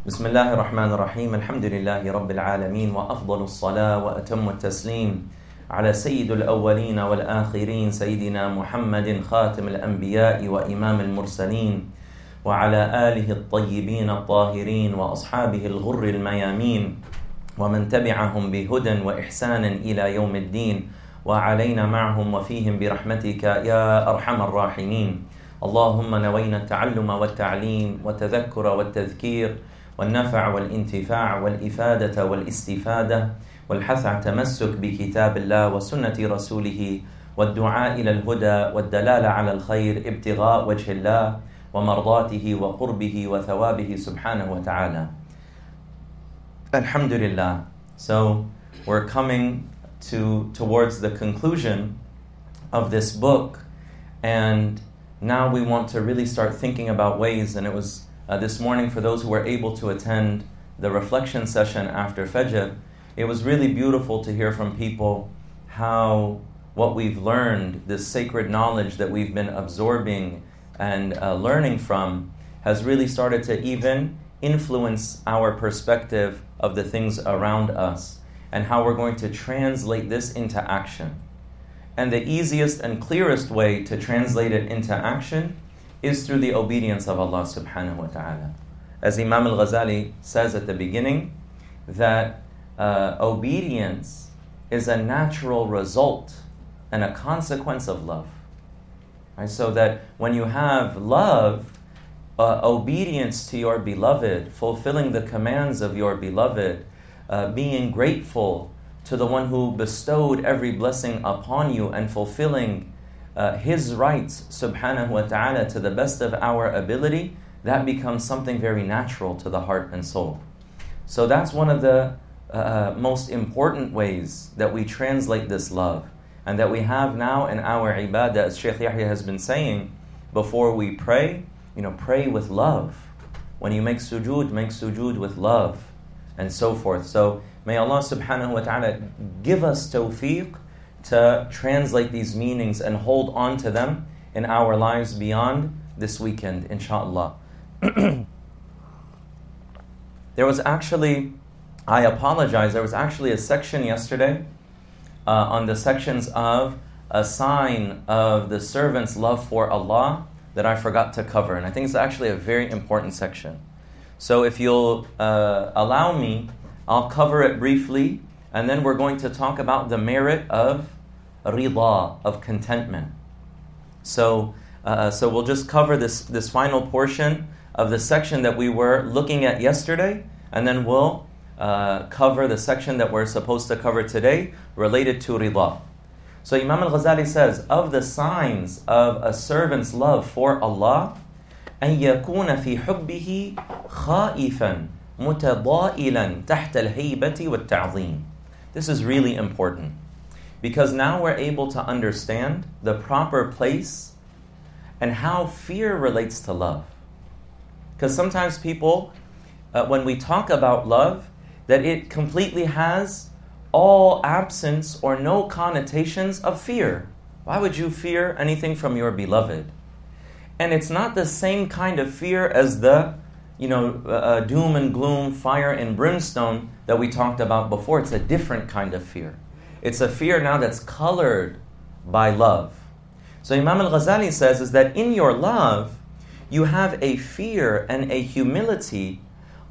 بسم الله الرحمن الرحيم الحمد لله رب العالمين وافضل الصلاه واتم التسليم على سيد الاولين والاخرين سيدنا محمد خاتم الانبياء وامام المرسلين وعلى اله الطيبين الطاهرين واصحابه الغر الميامين ومن تبعهم بهدى واحسان إلى يوم الدين وعلينا معهم وفيهم برحمتك يا ارحم الراحمين اللهم نوينا التعلم والتعليم والتذكر والتذكير والنفع والانتفاع والإفادة والاستفادة والحث على التمسك بكتاب الله وسنة رسوله والدعاء إلى الهدى والدلالة على الخير ابتغاء وجه الله ومرضاته وقربه وثوابه سبحانه وتعالى Alhamdulillah. So we're coming to towards the conclusion of this book and now we want to really start thinking about ways and it was uh, this morning for those who were able to attend the reflection session after Fajr, it was really beautiful to hear from people how what we've learned, this sacred knowledge that we've been absorbing and uh, learning from, has really started to even influence our perspective of the things around us and how we're going to translate this into action. And the easiest and clearest way to translate it into action is through the obedience of Allah subhanahu wa ta'ala. As Imam al Ghazali says at the beginning, that uh, obedience is a natural result and a consequence of love. Right? So that when you have love, uh, obedience to your beloved, fulfilling the commands of your beloved, uh, being grateful to the one who bestowed every blessing upon you, and fulfilling uh, His rights, subhanahu wa ta'ala, to the best of our ability, that becomes something very natural to the heart and soul. So that's one of the uh, most important ways that we translate this love and that we have now in our ibadah, as Shaykh Yahya has been saying, before we pray, you know, pray with love. When you make sujood, make sujood with love, and so forth. So may Allah subhanahu wa ta'ala give us tawfiq to translate these meanings and hold on to them in our lives beyond this weekend, inshallah. there was actually, I apologize, there was actually a section yesterday uh, on the sections of a sign of the servant's love for Allah that I forgot to cover. And I think it's actually a very important section. So if you'll uh, allow me, I'll cover it briefly, and then we're going to talk about the merit of rida, of contentment. So, uh, so we'll just cover this, this final portion of the section that we were looking at yesterday, and then we'll uh, cover the section that we're supposed to cover today related to rida. So Imam al-Ghazali says, of the signs of a servant's love for Allah, أن يكون في حبه خائفا متضائلا تحت الهيبة والتعظيم. this is really important because now we're able to understand the proper place and how fear relates to love. Because sometimes people, uh, when we talk about love, that it completely has all absence or no connotations of fear. Why would you fear anything from your beloved? And it's not the same kind of fear as the, you know, uh, uh doom and gloom, fire and brimstone that we talked about before. It's a different kind of fear. It's a fear now that's colored by love. So Imam al-Ghazali says is that in your love, you have a fear and a humility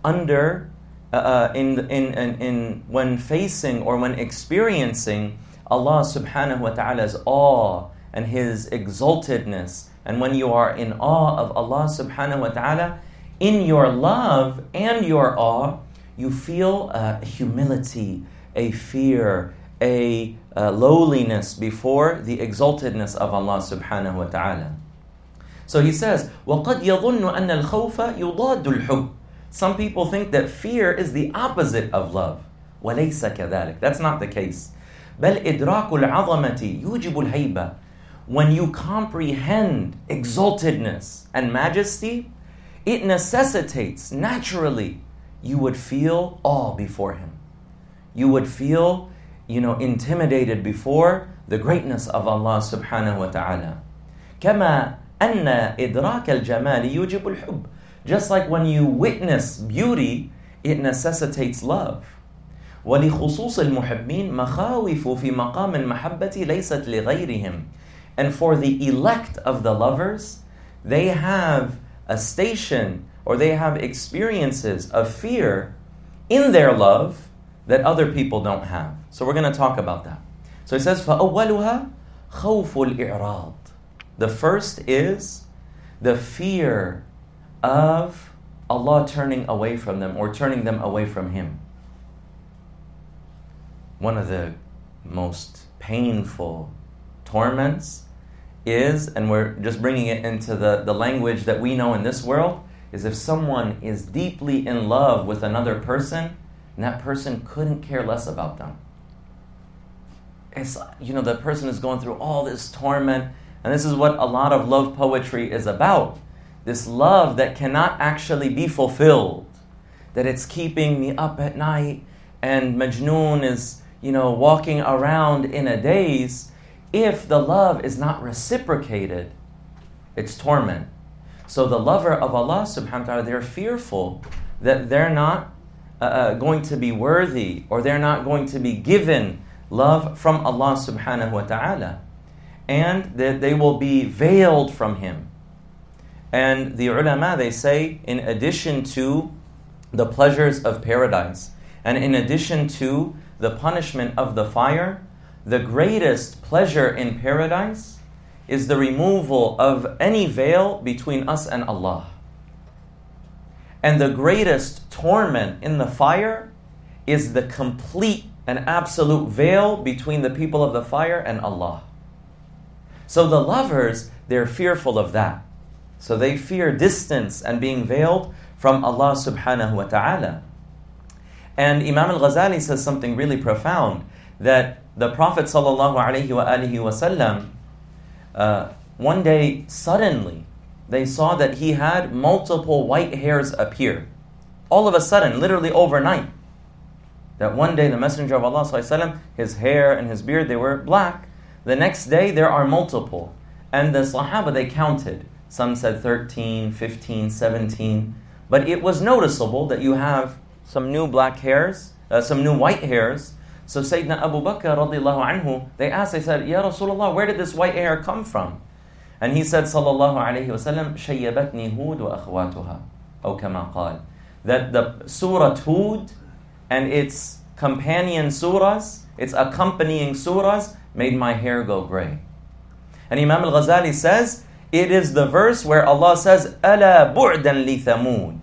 under uh, uh, in, in, in, in when facing or when experiencing Allah subhanahu wa ta'ala's awe and His exaltedness, and when you are in awe of Allah subhanahu wa ta'ala, in your love and your awe, you feel a humility, a fear, a uh, lowliness before the exaltedness of Allah subhanahu wa ta'ala. So he says, وَقَدْ يَظُنُّ أَنَّ الْخَوْفَ يُضَادُ الْحُبِّ Some people think that fear is the opposite of love. وَلَيْسَ كَذَلِكَ That's not the case. بَلْ إِدْرَاكُ الْعَظَمَةِ يُوجِبُ الْهَيْبَةِ When you comprehend exaltedness and majesty, it necessitates naturally you would feel awe before Him. You would feel you know, intimidated before the greatness of Allah subhanahu wa ta'ala. كما أن إدراك الجمال يوجب الحب. Just like when you witness beauty, it necessitates love. ولخصوص المحبين مخاوف في مقام المحبة ليست لغيرهم. And for the elect of the lovers, they have a station or they have experiences of fear in their love that other people don't have. So we're going to talk about that. So he says, فَأَوَّلُهَا خَوْفُ الْإِعْرَاضِ The first is the fear of Allah turning away from them or turning them away from Him. One of the most painful torments is, and we're just bringing it into the, the language that we know in this world, is if someone is deeply in love with another person and that person couldn't care less about them. It's, you know, the person is going through all this torment, and this is what a lot of love poetry is about. This love that cannot actually be fulfilled, that it's keeping me up at night, and Majnun is, you know, walking around in a daze. If the love is not reciprocated, it's torment. So the lover of Allah subhanahu wa ta'ala, they're fearful that they're not uh, uh, going to be worthy or they're not going to be given love from Allah subhanahu wa ta'ala. And that they will be veiled from Him. And the ulama, they say, in addition to the pleasures of paradise, and in addition to the punishment of the fire, the greatest pleasure in paradise is the removal of any veil between us and Allah. And the greatest torment in the fire is the complete and absolute veil between the people of the fire and Allah. So the lovers, they're fearful of that. So they fear distance and being veiled from Allah subhanahu wa ta'ala. And Imam al Ghazali says something really profound that the Prophet sallallahu alaihi wasallam, uh, one day suddenly they saw that he had multiple white hairs appear. All of a sudden, literally overnight. That one day the Messenger of Allah, وسلم, his hair and his beard, they were black. The next day there are multiple. And the Sahaba, they counted. Some said 13, 15, 17. But it was noticeable that you have some new black hairs, uh, some new white hairs. so Sayyidina Abu Bakr radiallahu anhu, they asked, they said, Ya Rasulullah, where did this white hair come from? And he said, Sallallahu alayhi wasallam, Shayyabatni Hud wa akhwatuha. Or kama qal. That the Surah Hud and its companion surahs, its accompanying surahs, made my hair go gray. And Imam al Ghazali says, it is the verse where Allah says, Ala bu'dan li thamud.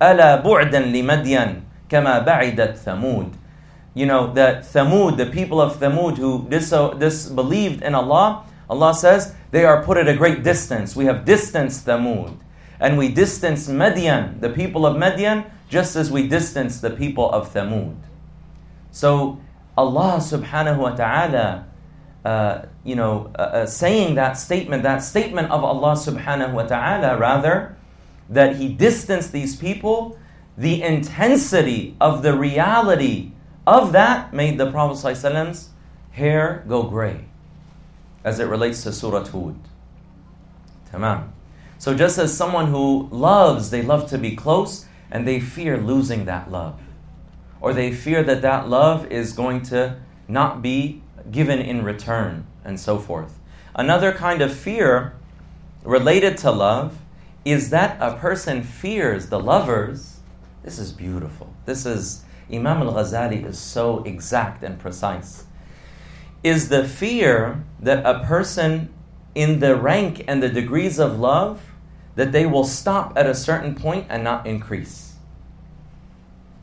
Ala bu'dan li madyan. Kama ba'idat thamud. You know, that Thamud, the people of Thamud who dis- disbelieved in Allah, Allah says, they are put at a great distance. We have distanced Thamud. And we distance Midian, the people of Midian, just as we distance the people of Thamud. So Allah subhanahu wa ta'ala, uh, you know, uh, uh, saying that statement, that statement of Allah subhanahu wa ta'ala, rather, that He distanced these people, the intensity of the reality of that made the Prophet's hair go gray as it relates to Surah Hud. Tamam. So just as someone who loves, they love to be close and they fear losing that love. Or they fear that that love is going to not be given in return and so forth. Another kind of fear related to love is that a person fears the lovers. This is beautiful. This is, Imam al Ghazali is so exact and precise is the fear that a person in the rank and the degrees of love that they will stop at a certain point and not increase.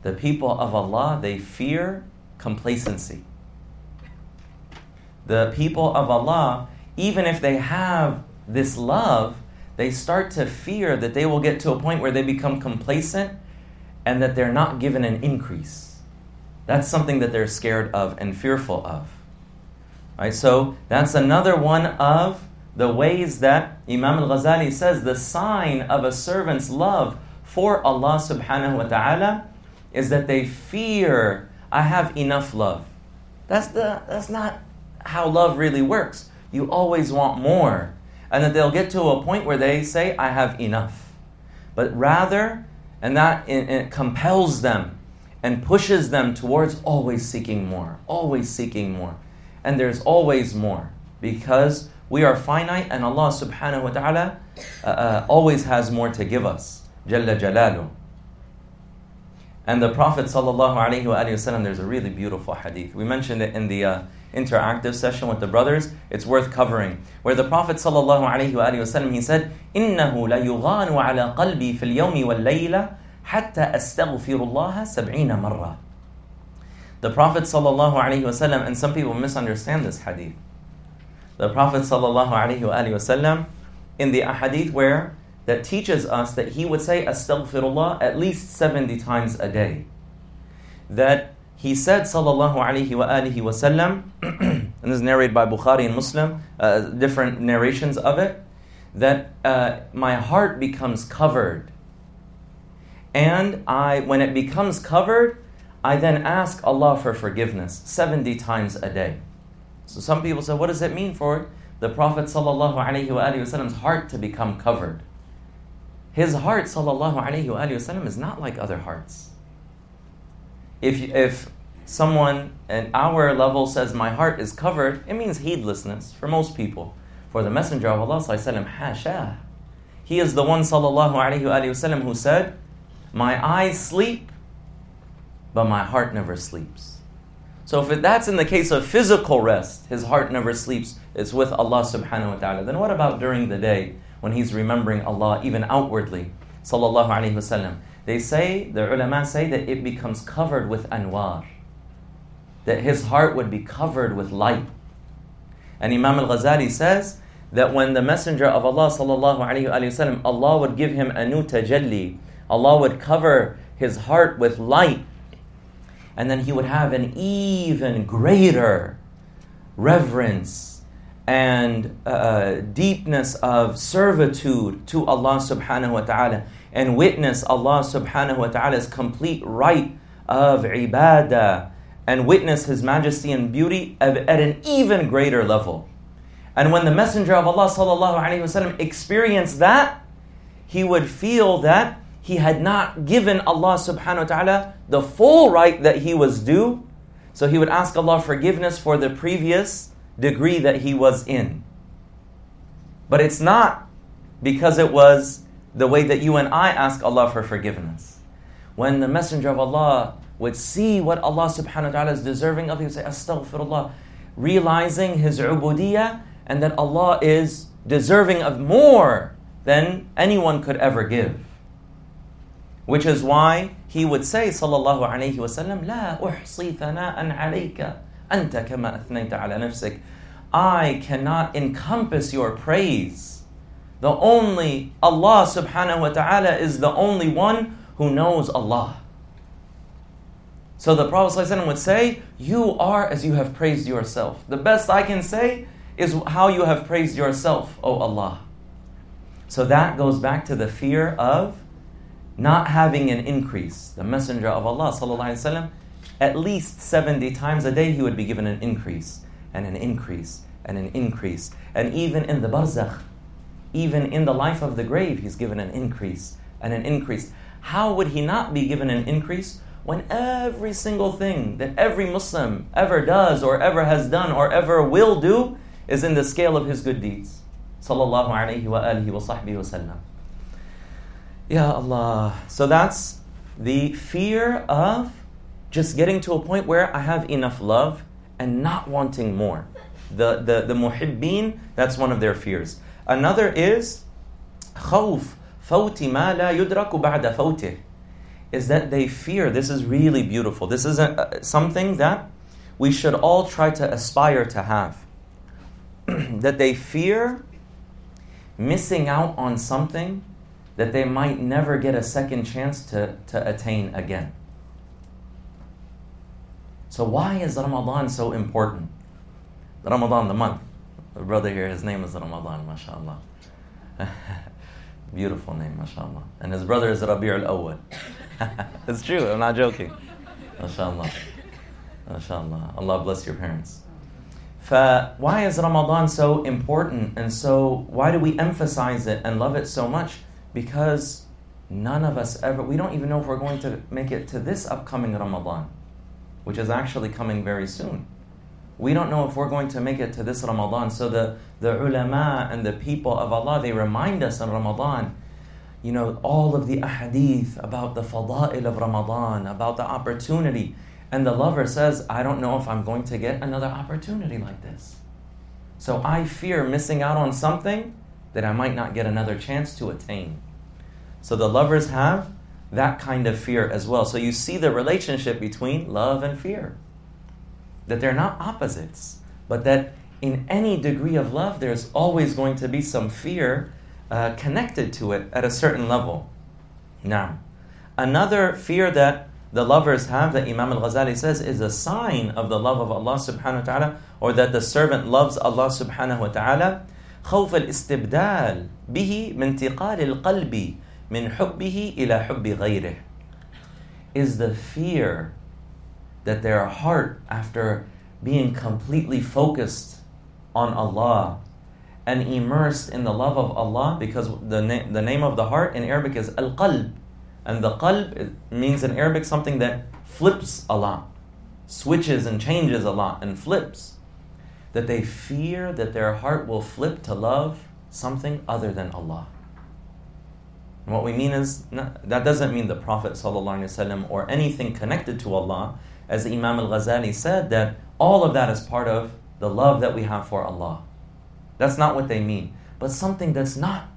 The people of Allah, they fear complacency. The people of Allah, even if they have this love, they start to fear that they will get to a point where they become complacent and that they're not given an increase. That's something that they're scared of and fearful of. Right, so that's another one of the ways that Imam al Ghazali says the sign of a servant's love for Allah subhanahu wa ta'ala is that they fear I have enough love. That's, the, that's not how love really works. You always want more. And that they'll get to a point where they say, I have enough. but rather, and that it, compels them and pushes them towards always seeking more, always seeking more. And there's always more because we are finite and Allah subhanahu wa ta'ala uh, uh, always has more to give us. Jalla Jalalu. And the Prophet sallallahu alaihi wasallam, there's a really beautiful hadith. We mentioned it in the uh, interactive session with the brothers. It's worth covering. Where the Prophet sallallahu alaihi wasallam he said, إنه ليغان على قلبي في اليوم والليلة حتى أستغفر الله سبعين مرة. The Prophet sallallahu alaihi wasallam, and some people misunderstand this hadith. The Prophet sallallahu alaihi wasallam, in the hadith where that teaches us that he would say astaghfirullah at least 70 times a day. That he said sallallahu alaihi wasallam, and this is narrated by Bukhari and Muslim, uh, different narrations of it, that uh, my heart becomes covered. And I, when it becomes covered, I then ask Allah for forgiveness 70 times a day. So some people say, what does it mean for the Prophet alaihi wasallam's heart to become covered? His heart, sallallahu alayhi wasallam, is not like other hearts. If, if someone at our level says, My heart is covered, it means heedlessness for most people. For the Messenger of Allah, sallallahu hasha. He is the one, sallallahu alayhi wasallam, who said, My eyes sleep, but my heart never sleeps. So if that's in the case of physical rest, his heart never sleeps, it's with Allah subhanahu wa ta'ala. Then what about during the day? when he's remembering Allah even outwardly. Sallallahu Alaihi Wasallam. They say, the ulama say that it becomes covered with anwar. That his heart would be covered with light. And Imam al Ghazali says that when the Messenger of Allah sallallahu alaihi wasallam, Allah would give him a new tajalli. Allah would cover his heart with light. And then he would have an even greater reverence and uh, deepness of servitude to Allah subhanahu wa ta'ala and witness Allah subhanahu wa ta'ala's complete right of ibadah and witness His majesty and beauty at an even greater level. And when the Messenger of Allah sallallahu alaihi wasallam experienced that, he would feel that he had not given Allah subhanahu wa ta'ala the full right that he was due. So he would ask Allah forgiveness for the previous degree that he was in. But it's not because it was the way that you and I ask Allah for forgiveness. When the Messenger of Allah would see what Allah subhanahu wa ta'ala is deserving of, he would say, Astaghfirullah, realizing his ubudiyah and that Allah is deserving of more than anyone could ever give. Which is why he would say, Sallallahu wa sallam, La uhsi thana'an alayka, anta kama athnayta ala nafsik. I cannot encompass your praise the only Allah subhanahu wa ta'ala is the only one who knows Allah. So the Prophet would say, You are as you have praised yourself. The best I can say is how you have praised yourself, O Allah. So that goes back to the fear of not having an increase. The Messenger of Allah ﷺ at least 70 times a day he would be given an increase and an increase and an increase. And even in the barzakh, even in the life of the grave, he's given an increase and an increase. How would he not be given an increase when every single thing that every Muslim ever does or ever has done or ever will do is in the scale of his good deeds? Sallallahu alayhi wa alihi wa sahbihi wa sallam. Ya Allah. So that's the fear of just getting to a point where I have enough love and not wanting more. The, the, the muhibbin, that's one of their fears. Another is خوف فوت ما لا يدرك بعد فوته is that they fear this is really beautiful this is a, something that we should all try to aspire to have that they fear missing out on something that they might never get a second chance to, to attain again so, why is Ramadan so important? Ramadan, the month. The brother here, his name is Ramadan, mashallah. Beautiful name, mashallah. And his brother is Rabi' al Awwal. it's true, I'm not joking. Mashallah. Mashallah. Allah bless your parents. why is Ramadan so important and so why do we emphasize it and love it so much? Because none of us ever, we don't even know if we're going to make it to this upcoming Ramadan, which is actually coming very soon. We don't know if we're going to make it to this Ramadan. So the, the ulama and the people of Allah, they remind us in Ramadan, you know, all of the ahadith about the fada'il of Ramadan, about the opportunity. And the lover says, I don't know if I'm going to get another opportunity like this. So I fear missing out on something that I might not get another chance to attain. So the lovers have that kind of fear as well. So you see the relationship between love and fear That they're not opposites, but that in any degree of love, there's always going to be some fear uh, connected to it at a certain level. Now, another fear that the lovers have that Imam al Ghazali says is a sign of the love of Allah subhanahu wa ta'ala or that the servant loves Allah subhanahu wa ta'ala خوف الاستبدال به من انتقال القلب من حبه إلى حب غيره is the fear that their heart after being completely focused on Allah and immersed in the love of Allah because the, na- the name of the heart in Arabic is al-qalb and the qalb means in Arabic something that flips a lot switches and changes a lot and flips that they fear that their heart will flip to love something other than Allah. And what we mean is, that doesn't mean the Prophet or anything connected to Allah. As Imam al Ghazali said, that all of that is part of the love that we have for Allah. That's not what they mean. But something that's not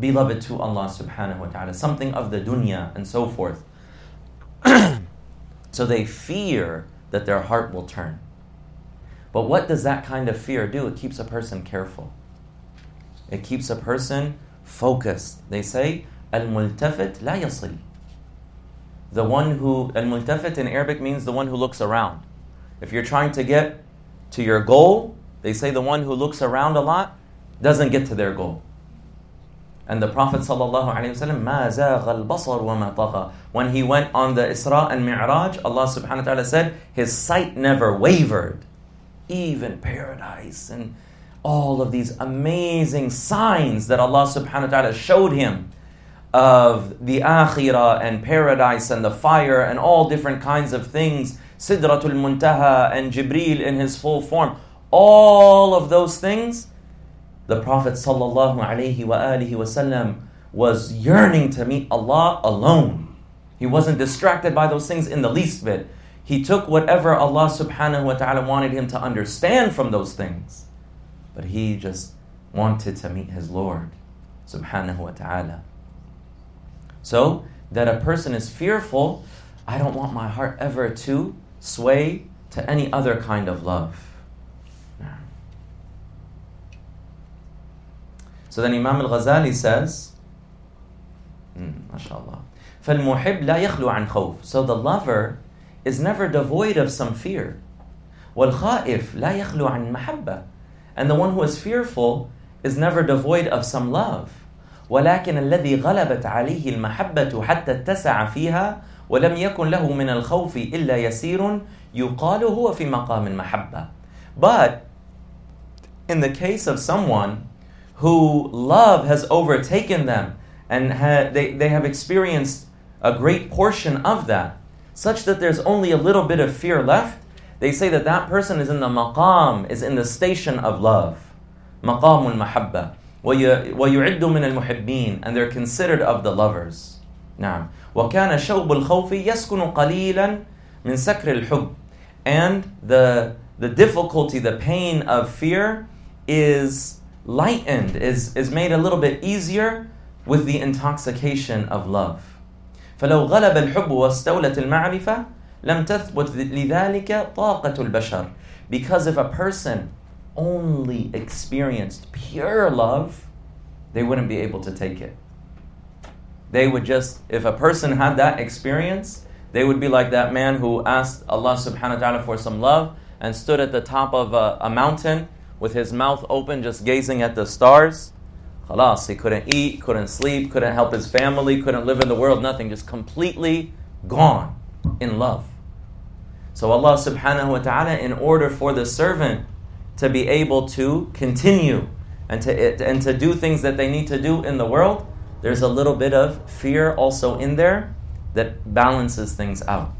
beloved to Allah subhanahu wa ta'ala, something of the dunya and so forth. so they fear that their heart will turn. But what does that kind of fear do? It keeps a person careful. It keeps a person focused. They say, Al-multafit la yasil. The one who, Al-multafit in Arabic means the one who looks around. If you're trying to get to your goal, they say the one who looks around a lot doesn't get to their goal. And the Prophet ﷺ, when he went on the Isra and Mi'raj, Allah subhanahu wa ta'ala said, his sight never wavered even paradise and all of these amazing signs that Allah subhanahu wa ta'ala showed him of the akhirah and paradise and the fire and all different kinds of things, Sidratul Muntaha and Jibril in his full form, all of those things, the Prophet wasallam was yearning to meet Allah alone. He wasn't distracted by those things in the least bit. He took whatever Allah subhanahu wa ta'ala wanted him to understand from those things. But he just wanted to meet his Lord subhanahu wa ta'ala. So, that a person is fearful, I don't want my heart ever to sway to any other kind of love. So then Imam al-Ghazali says, mm, MashaAllah, فالمحب لا يخلو عن خوف. So the lover is never devoid of some fear. وَالْخَائِفْ لَا يَخْلُو عَنْ مَحَبَّةٍ And the one who is fearful is never devoid of some love. ولكن الذي غلبت عليه المحبة حتى اتسع فيها ولم يكن له من الخوف إلا يسير يقال هو في مقام المحبة. But in the case of someone who love has overtaken them and ha- they, they have experienced a great portion of that, such that there's only a little bit of fear left, they say that that person is in the maqam, is in the station of love. Maqamul mahabba. ويعد من المحبين and they're considered of the lovers. نعم. وكان شوب الخوف يسكن قليلا من سكر الحب. And the, the difficulty, the pain of fear is lightened, is, is made a little bit easier with the intoxication of love. فلو غلب الحب واستولت المعرفة لم تثبت لذلك طاقة البشر because if a person only experienced pure love they wouldn't be able to take it they would just if a person had that experience they would be like that man who asked Allah subhanahu wa ta'ala for some love and stood at the top of a, a mountain with his mouth open just gazing at the stars Khalas, he couldn't eat, couldn't sleep, couldn't help his family, couldn't live in the world, nothing, just completely gone in love. So Allah subhanahu wa ta'ala, in order for the servant to be able to continue and to, and to do things that they need to do in the world, there's a little bit of fear also in there that balances things out.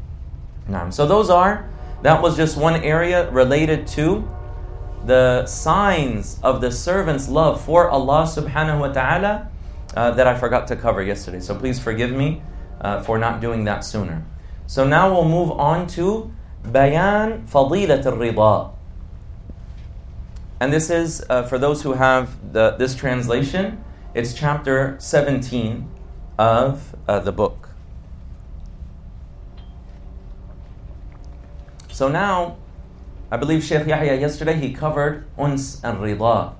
So those are, that was just one area related to the signs of the servant's love for Allah subhanahu wa ta'ala uh, that I forgot to cover yesterday. So please forgive me uh, for not doing that sooner. So now we'll move on to Bayan Fadilat al-Rida. And this is, uh, for those who have the, this translation, it's chapter 17 of uh, the book. So now, I believe Sheikh Yahya yesterday he covered uns and rida,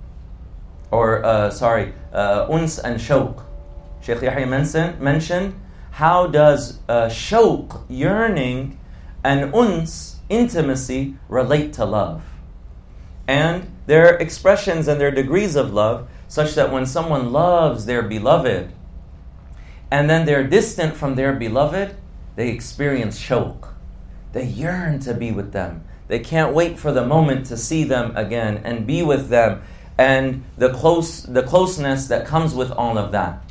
or uh, sorry, uh, uns and shawq. Sheikh Yahya mentioned, mentioned how does uh, shawq, yearning, and uns, intimacy, relate to love. And their expressions and their degrees of love, such that when someone loves their beloved, and then they're distant from their beloved, they experience shawq. They yearn to be with them. They can't wait for the moment to see them again and be with them and the close the closeness that comes with all of that.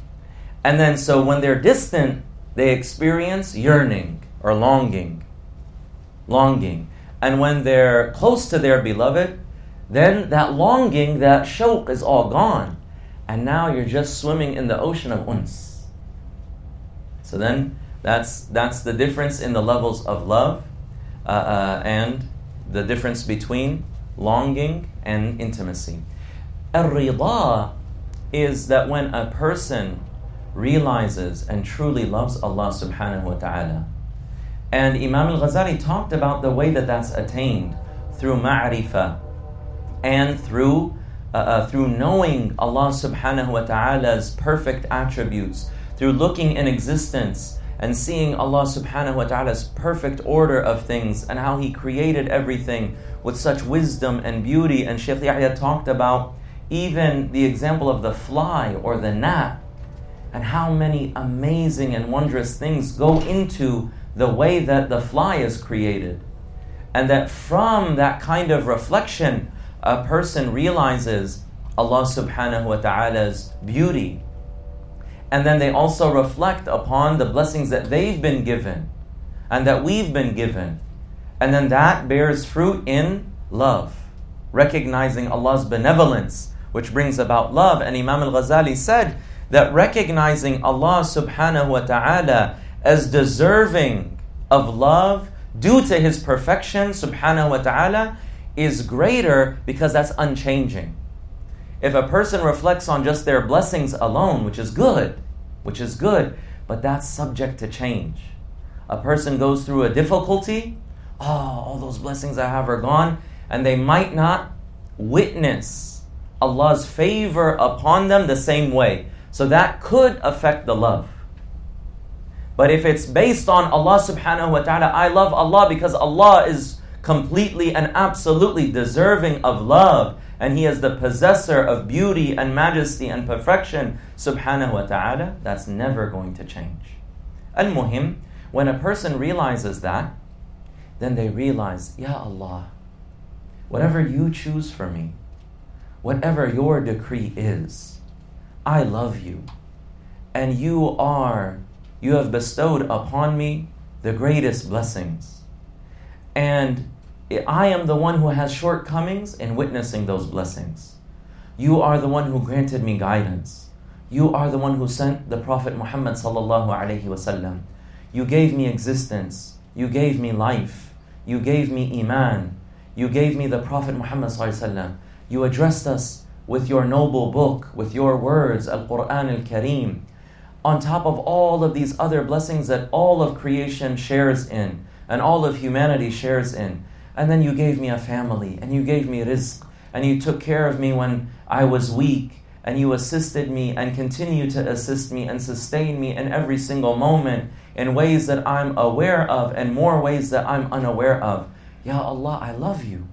And then so when they're distant, they experience yearning or longing. Longing. And when they're close to their beloved, then that longing, that shawq is all gone. And now you're just swimming in the ocean of uns. So then that's that's the difference in the levels of love uh, uh, and the difference between longing and intimacy. Ar-rida is that when a person realizes and truly loves Allah subhanahu wa ta'ala. And Imam al-Ghazali talked about the way that that's attained through ma'rifah and through uh, uh, through knowing Allah subhanahu wa ta'ala's perfect attributes, through looking in existence and seeing Allah subhanahu wa ta'ala's perfect order of things and how He created everything with such wisdom and beauty. And Shaykh Yahya talked about even the example of the fly or the gnat and how many amazing and wondrous things go into the way that the fly is created. And that from that kind of reflection, a person realizes Allah subhanahu wa ta'ala's beauty and then they also reflect upon the blessings that they've been given and that we've been given. And then that bears fruit in love, recognizing Allah's benevolence, which brings about love. And Imam al Ghazali said that recognizing Allah subhanahu wa ta'ala as deserving of love due to His perfection subhanahu wa ta'ala is greater because that's unchanging. If a person reflects on just their blessings alone, which is good, which is good, but that's subject to change. A person goes through a difficulty, oh, all those blessings I have are gone, and they might not witness Allah's favor upon them the same way. So that could affect the love. But if it's based on Allah subhanahu wa ta'ala, I love Allah because Allah is completely and absolutely deserving of love and He is the possessor of beauty and majesty and perfection, subhanahu wa ta'ala, that's never going to change. Al muhim, when a person realizes that, then they realize, Ya Allah, whatever you choose for me, whatever your decree is, I love you. And you are, you have bestowed upon me the greatest blessings. And I am the one who has shortcomings in witnessing those blessings. You are the one who granted me guidance. You are the one who sent the Prophet Muhammad sallallahu alaihi wasallam. You gave me existence. You gave me life. You gave me iman. You gave me the Prophet Muhammad sallallahu alaihi wasallam. You addressed us with your noble book, with your words, Al Quran Al Kareem. On top of all of these other blessings that all of creation shares in and all of humanity shares in. And then you gave me a family, and you gave me rizq, and you took care of me when I was weak, and you assisted me and continue to assist me and sustain me in every single moment in ways that I'm aware of and more ways that I'm unaware of. Ya Allah, I love you.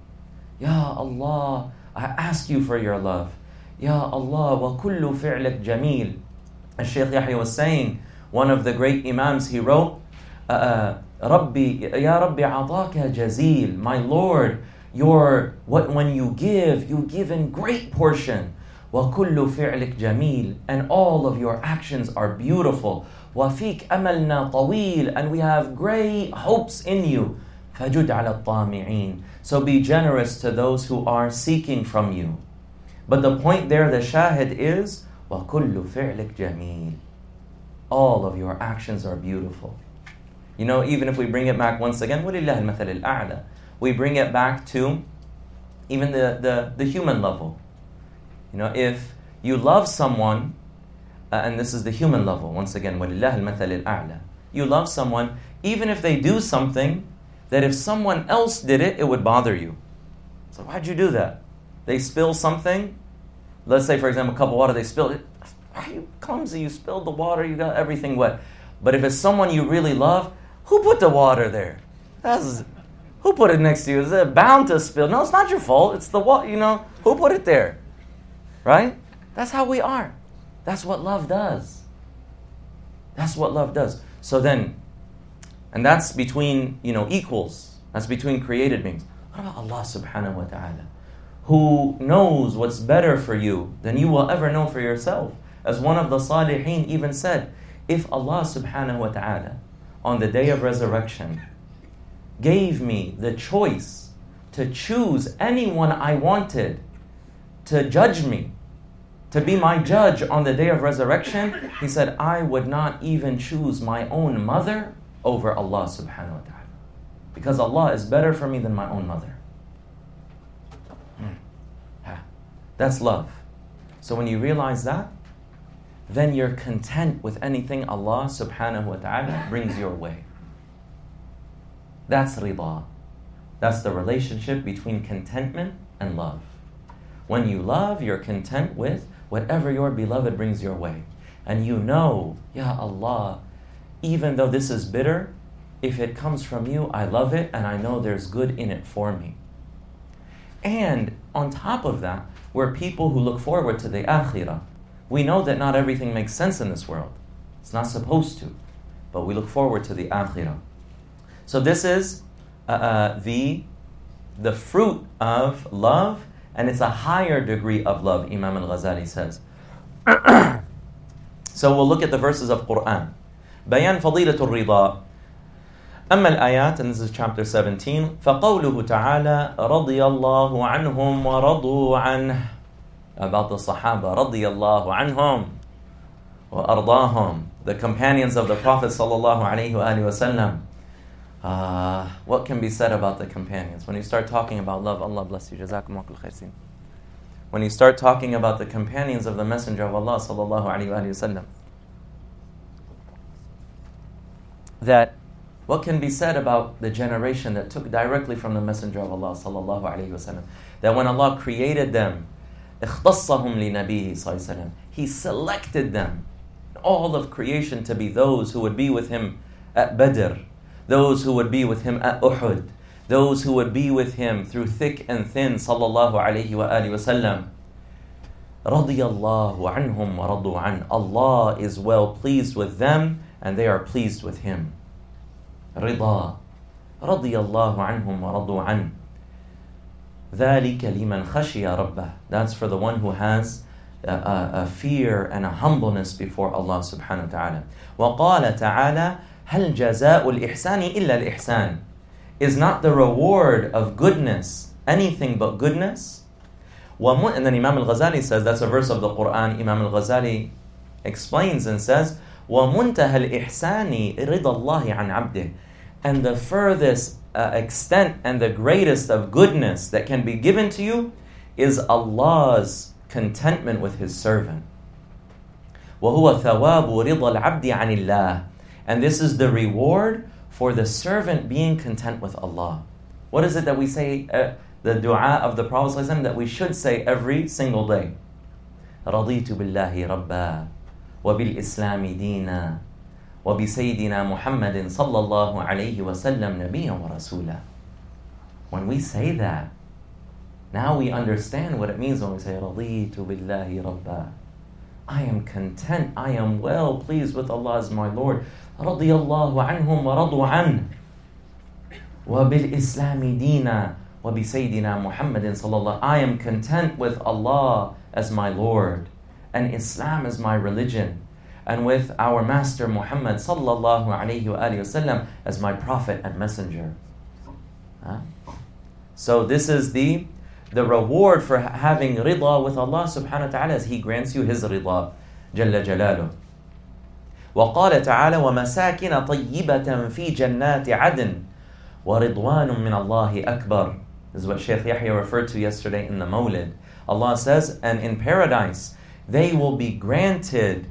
Ya Allah, I ask you for your love. Ya Allah, wa kullu fi'lik jameel. As Shaykh Yahya was saying, one of the great Imams, he wrote, uh, uh Rabbi, Ya Rabbi ataka jazil. My Lord, your what when you give, you give in great portion. وكل فعلك جميل and all of your actions are beautiful وفيك أملنا طويل and we have great hopes in you فجد على الطامعين so be generous to those who are seeking from you but the point there the shahid is وكل فعلك جميل all of your actions are beautiful You know, even if we bring it back once again, we bring it back to even the, the, the human level. You know, if you love someone, uh, and this is the human level, once again, you love someone, even if they do something that if someone else did it, it would bother you. So, why'd you do that? They spill something. Let's say, for example, a cup of water, they spilled it. Why are you clumsy? You spilled the water, you got everything wet. But if it's someone you really love, who put the water there? That's who put it next to you? Is it bound to spill? No, it's not your fault. It's the water. You know who put it there? Right? That's how we are. That's what love does. That's what love does. So then, and that's between, you know, equals. That's between created beings. What about Allah subhanahu wa ta'ala? Who knows what's better for you than you will ever know for yourself. As one of the salihin even said, if Allah subhanahu wa ta'ala on the day of resurrection gave me the choice to choose anyone I wanted to judge me, to be my judge on the day of resurrection, he said, I would not even choose my own mother over Allah subhanahu wa ta'ala. Because Allah is better for me than my own mother. Hmm. That's love. So when you realize that, then you're content with anything Allah subhanahu wa ta'ala brings your way. That's rida. That's the relationship between contentment and love. When you love, you're content with whatever your beloved brings your way. And you know, Ya Allah, even though this is bitter, if it comes from you, I love it and I know there's good in it for me. And on top of that, we're people who look forward to the akhirah. We know that not everything makes sense in this world. It's not supposed to. But we look forward to the akhirah. So this is uh, uh, the, the fruit of love and it's a higher degree of love, Imam al Ghazali says. so we'll look at the verses of Quran. بيان فضيلة الرضا أما الآيات and this is chapter 17 فقوله تعالى رضي الله عنهم ورضوا عنه about the Sahaba radiyallahu anhum wa ardahum, the companions of the Prophet sallallahu alaihi wasallam. Uh, what can be said about the companions? When you start talking about love, Allah bless you. Jazakumullah khairsin. When you start talking about the companions of the Messenger of Allah sallallahu alaihi wasallam, that what can be said about the generation that took directly from the Messenger of Allah sallallahu alaihi wasallam? That when Allah created them, he selected them, all of creation, to be those who would be with Him at Badr those who would be with him at Uhud, those who would be with him through thick and thin, sallallahu alayhi wa alihi wasallam. Radiyallahu anhum wa radu an. Allah is well pleased with them and they are pleased with him. Rida. Radiyallahu anhum wa radu an. ذلك لمن خشي ربه. That's for the one who has a, a, a fear and a humbleness before Allah subhanahu wa ta'ala. وقال تعالى هل جزاء الإحسان إلا الإحسان Is not the reward of goodness anything but goodness? And then Imam al-Ghazali says, that's a verse of the Quran, Imam al-Ghazali explains and says, وَمُنْتَهَى الْإِحْسَانِ رِضَى اللَّهِ عَنْ عَبْدِهِ And the furthest uh, extent and the greatest of goodness that can be given to you is Allah's contentment with His servant. وَهُوَ ثَوَابُ رِضَى الْعَبْدِ عَنِ اللَّهِ and this is the reward for the servant being content with Allah. What is it that we say, uh, the dua of the Prophet ﷺ that we should say every single day? رضيت بالله ربا وبالإسلام دينا وبسيدنا محمد صلى الله عليه وسلم نبيا ورسولا. When we say that, now we understand what it means when we say رضيت بالله ربا. I am content, I am well pleased with Allah as my Lord. رضي الله عنهم ورضوا عنه وبالإسلام دينا وَبِسَيْدِنَا مُحَمَّدٍ صلى الله I am content with Allah as my Lord and Islam as my religion and with our Master Muhammad sallallahu alayhi wasallam as my prophet and messenger. Huh? So this is the the reward for having rida with Allah subhanahu wa ta'ala as He grants you His rida. جل جلاله. وقال تعالى ومساكن طيبة في جنات عدن ورضوان من الله أكبر. This is what Shaykh Yahya referred to yesterday in the Mawlid. Allah says, and in paradise they will be granted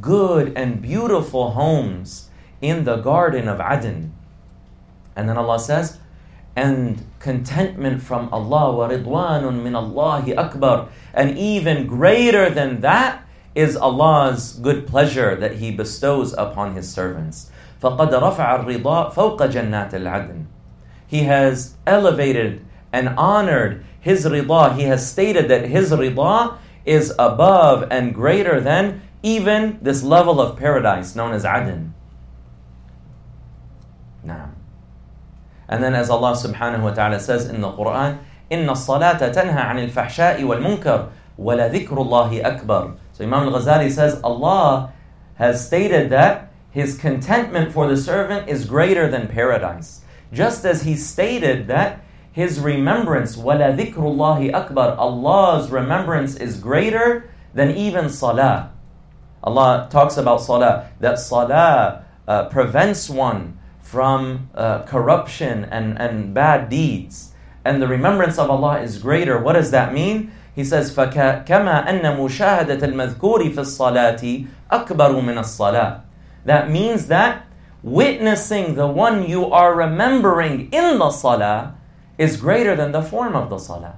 good and beautiful homes in the garden of Aden. And then Allah says, and contentment from Allah, wa ridwanun min Allahi akbar. And even greater than that is Allah's good pleasure that He bestows upon His servants. فَقَدْ رَفَعَ الرِّضَاء فَوْقَ جَنَّاتِ الْعَدْنِ He has elevated and honored His rida. He has stated that His rida is above and greater than even this level of paradise known as Aden. Now. And then as Allah subhanahu wa ta'ala says in the Quran, إن الصلاة تنهى عن الفحشاء والمنكر ولذكر الله أكبر. So Imam al-Ghazali says Allah has stated that his contentment for the servant is greater than paradise. Just as he stated that his remembrance, وَلَذِكْرُ اللَّهِ أَكْبَرُ Allah's remembrance is greater than even salah. Allah talks about salah, that salah uh, prevents one from uh, corruption and, and bad deeds. And the remembrance of Allah is greater. What does that mean? He says, فَكَمَا أَنَّ مُشَاهَدَةَ الْمَذْكُورِ فِي الصَّلَاةِ أَكْبَرُ مِنَ الصَّلَاةِ That means that witnessing the one you are remembering in the salah is greater than the form of the salah.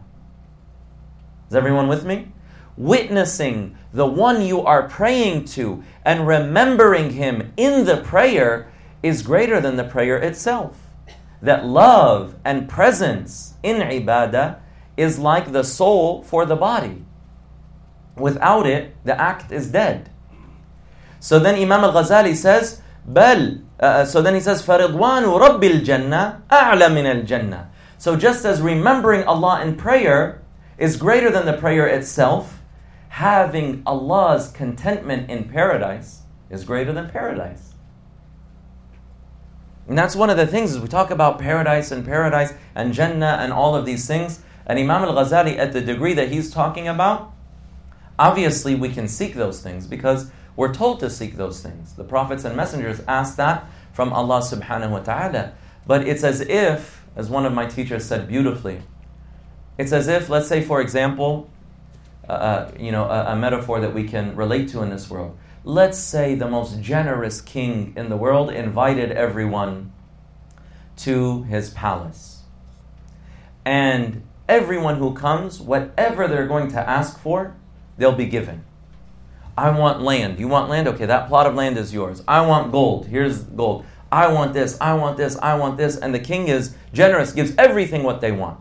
Is everyone with me? Witnessing the one you are praying to and remembering him in the prayer is greater than the prayer itself. That love and presence in ibadah is like the soul for the body. Without it, the act is dead. So then Imam al-Ghazali says, بل uh, so then he says فَرِضْوَانُ رَبِّ الْجَنَّةِ أَعْلَى مِنَ الْجَنَّةِ So just as remembering Allah in prayer is greater than the prayer itself, having Allah's contentment in paradise is greater than paradise. And that's one of the things as we talk about paradise and paradise and Jannah and all of these things. And Imam al Ghazali, at the degree that he's talking about, obviously we can seek those things because we're told to seek those things. The prophets and messengers ask that from Allah subhanahu wa ta'ala. But it's as if, as one of my teachers said beautifully, it's as if, let's say, for example, uh you know, a, a metaphor that we can relate to in this world. Let's say the most generous king in the world invited everyone to his palace. And everyone who comes, whatever they're going to ask for, they'll be given. I want land. You want land? Okay, that plot of land is yours. I want gold. Here's gold. I want this. I want this. I want this. And the king is generous, gives everything what they want.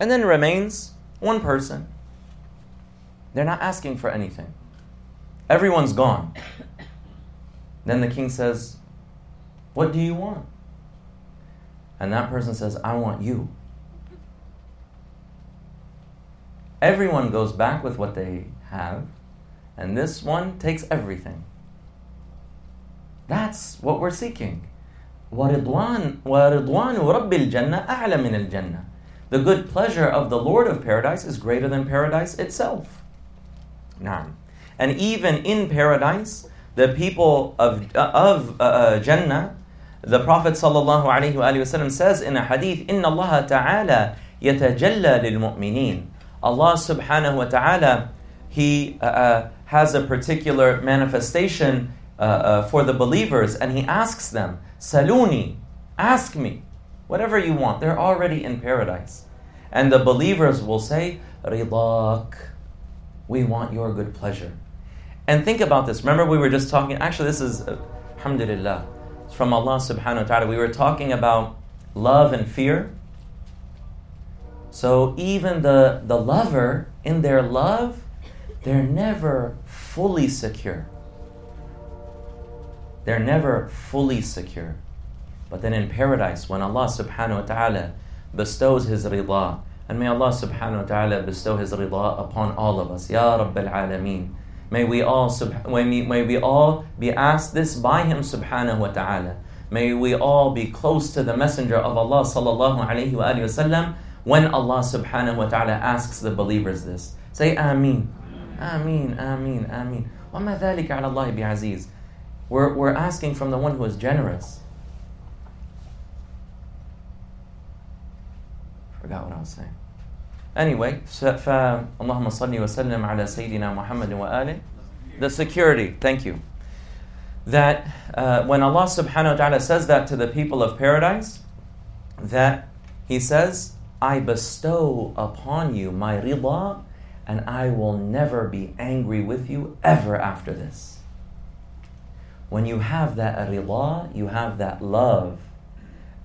And then remains one person. They're not asking for anything. Everyone's gone. Then the king says, What do you want? And that person says, I want you. Everyone goes back with what they have, and this one takes everything. That's what we're seeking. وَرِضْوَانُ رَبِّ الْجَنَّةِ أَعْلَى مِنَ الْجَنَّةِ The good pleasure of the Lord of paradise is greater than paradise itself. Naam. And even in paradise, the people of, of uh, uh Jannah, the Prophet ﷺ says in a hadith, Inna Allah ta'ala yatajalla lil. Allah subhanahu wa ta'ala, He uh, uh has a particular manifestation uh, for the believers and He asks them, Saluni, ask me, whatever you want. They're already in paradise. And the believers will say, Ridak we want your good pleasure. And think about this. Remember, we were just talking, actually, this is, alhamdulillah, it's from Allah subhanahu wa ta'ala. We were talking about love and fear. So even the, the lover, in their love, they're never fully secure. They're never fully secure. But then in paradise, when Allah subhanahu wa ta'ala bestows His rida. And may Allah subhanahu wa ta'ala bestow His rida upon all of us. Ya Rabbil Alameen. May we all may we all be asked this by Him subhanahu wa ta'ala. May we all be close to the Messenger of Allah sallallahu alayhi wa sallam when Allah subhanahu wa ta'ala asks the believers this. Say Ameen. Ameen, Ameen, Ameen. وَمَا ذَلِكَ عَلَى اللَّهِ بِعَزِيزٍ we're, we're asking from the one who is generous. Forgot what I was saying. Anyway, فاللهم صل وسلم على سيدنا محمد وآله. The security, thank you. That uh, when Allah subhanahu wa ta'ala says that to the people of paradise, that He says, I bestow upon you my rida, and I will never be angry with you ever after this. When you have that rida, you have that love,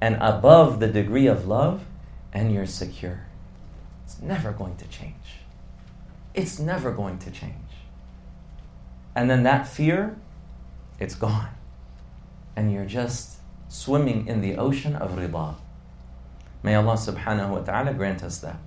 and above the degree of love, and you're secure. It's never going to change. It's never going to change. And then that fear, it's gone. And you're just swimming in the ocean of rida. May Allah subhanahu wa ta'ala grant us that.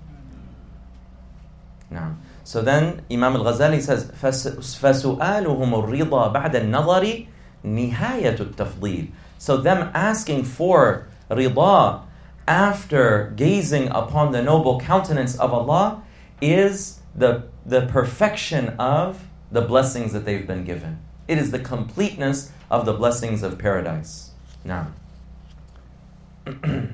Now, so then Imam al-Ghazali says, فَسُؤَالُهُمُ الرِّضَى بَعْدَ النَّظَرِ نهاية التفضيل. So them asking for rida after gazing upon the noble countenance of Allah is the, the perfection of the blessings that they've been given. It is the completeness of the blessings of paradise. Now.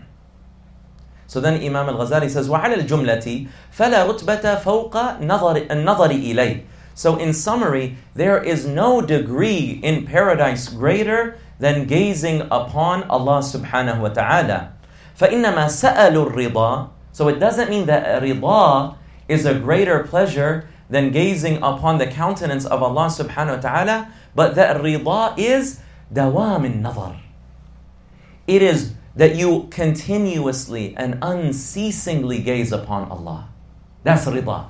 So then Imam al-Ghazali says, وَعَلَى الْجُمْلَةِ فَلَا رُتْبَةَ فَوْقَ النَّظَرِ إِلَيْهِ so, in summary, there is no degree in paradise greater than gazing upon Allah subhanahu wa ta'ala. فَإِنَّمَا سَأَلُوا الرِّضَى So it doesn't mean that rida is a greater pleasure than gazing upon the countenance of Allah subhanahu wa ta'ala, but that rida is dawam nazar. It is that you continuously and unceasingly gaze upon Allah. That's rida.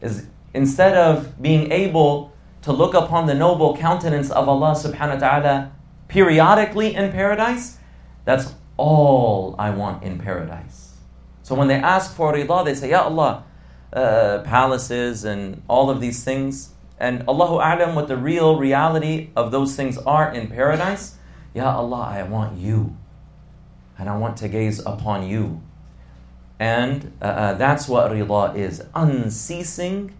Is instead of being able to look upon the noble countenance of Allah subhanahu wa ta'ala periodically in paradise, that's all I want in paradise. So when they ask for rida, they say, Ya Allah, uh, palaces and all of these things. And Allahu A'lam what the real reality of those things are in paradise. Ya Allah, I want you. And I want to gaze upon you. And uh, uh, that's what rida is unceasing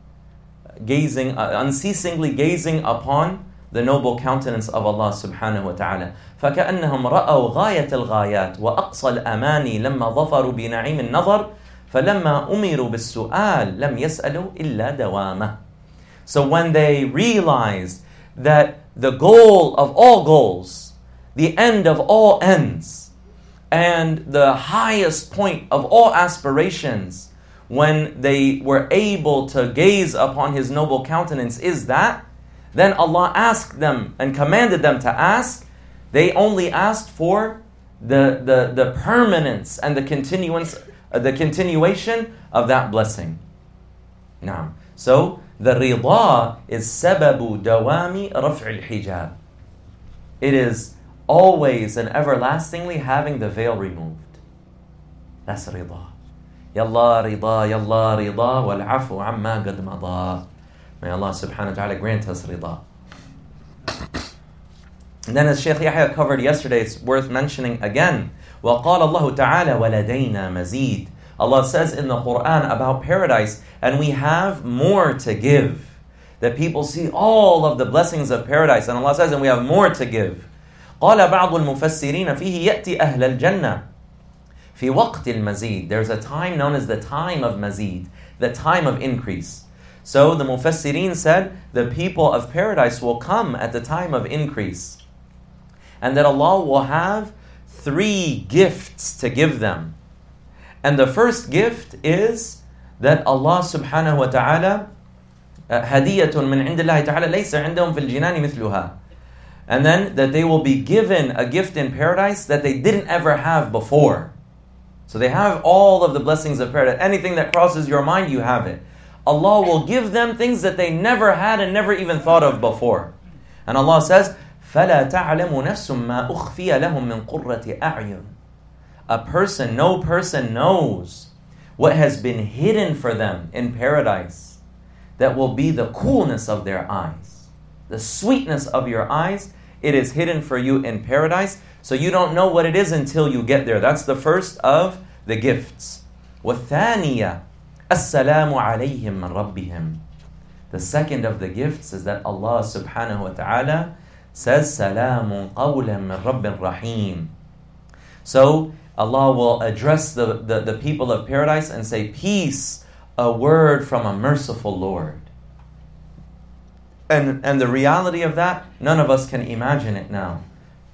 gazing, uh, unceasingly gazing upon the noble countenance of Allah subhanahu wa ta'ala. فكأنهم رأوا غاية الغايات وأقصى الأماني لما ظفروا بنعيم النظر فلما أمروا بالسؤال لم يسألوا إلا دوامه. So when they realized that the goal of all goals, the end of all ends, and the highest point of all aspirations when they were able to gaze upon his noble countenance is that, then Allah asked them and commanded them to ask. They only asked for the, the, the permanence and the continuance, uh, the continuation of that blessing. Now, so the rida is sababu dawami raf'il hijab. It is always and everlastingly having the veil removed. That's rida. Yalla rida, yalla rida, wal afu amma qad mada. May Allah subhanahu wa ta'ala grant us rida. And then as Shaykh Yahya covered yesterday, it's worth mentioning again. وقال الله تعالى ولدينا مزيد. Allah says in the Quran about paradise, and we have more to give. That people see all of the blessings of paradise, and Allah says, and we have more to give. قال بعض المفسرين فيه يأتي أهل الجنة في وقت المزيد. There's a time known as the time of mazid, the time of increase. So the Mufassirin said the people of paradise will come at the time of increase. And that Allah will have three gifts to give them. And the first gift is that Allah subhanahu wa ta'ala هدية من عند الله تعالى ليس عندهم في الجنان مثلها. And then that they will be given a gift in paradise that they didn't ever have before. So they have all of the blessings of paradise. Anything that crosses your mind, you have it. Allah will give them things that they never had and never even thought of before. And Allah says, فَلَا تَعْلَمُ نَفْسٌ مَا أُخْفِيَ لَهُم مِّن قُرَّةِ أَعْيُنٍ a person, no person knows what has been hidden for them in paradise that will be the coolness of their eyes, the sweetness of your eyes. It is hidden for you in paradise, so you don't know what it is until you get there. That's the first of the gifts. وَالثَّانِيَةِ Assalamu alayhim min rabbihim. The second of the gifts is that Allah subhanahu wa ta'ala says, Salamun qawlam min rabbin rahim. So Allah will address the, the, the people of paradise and say, Peace, a word from a merciful Lord. And, and the reality of that, none of us can imagine it now.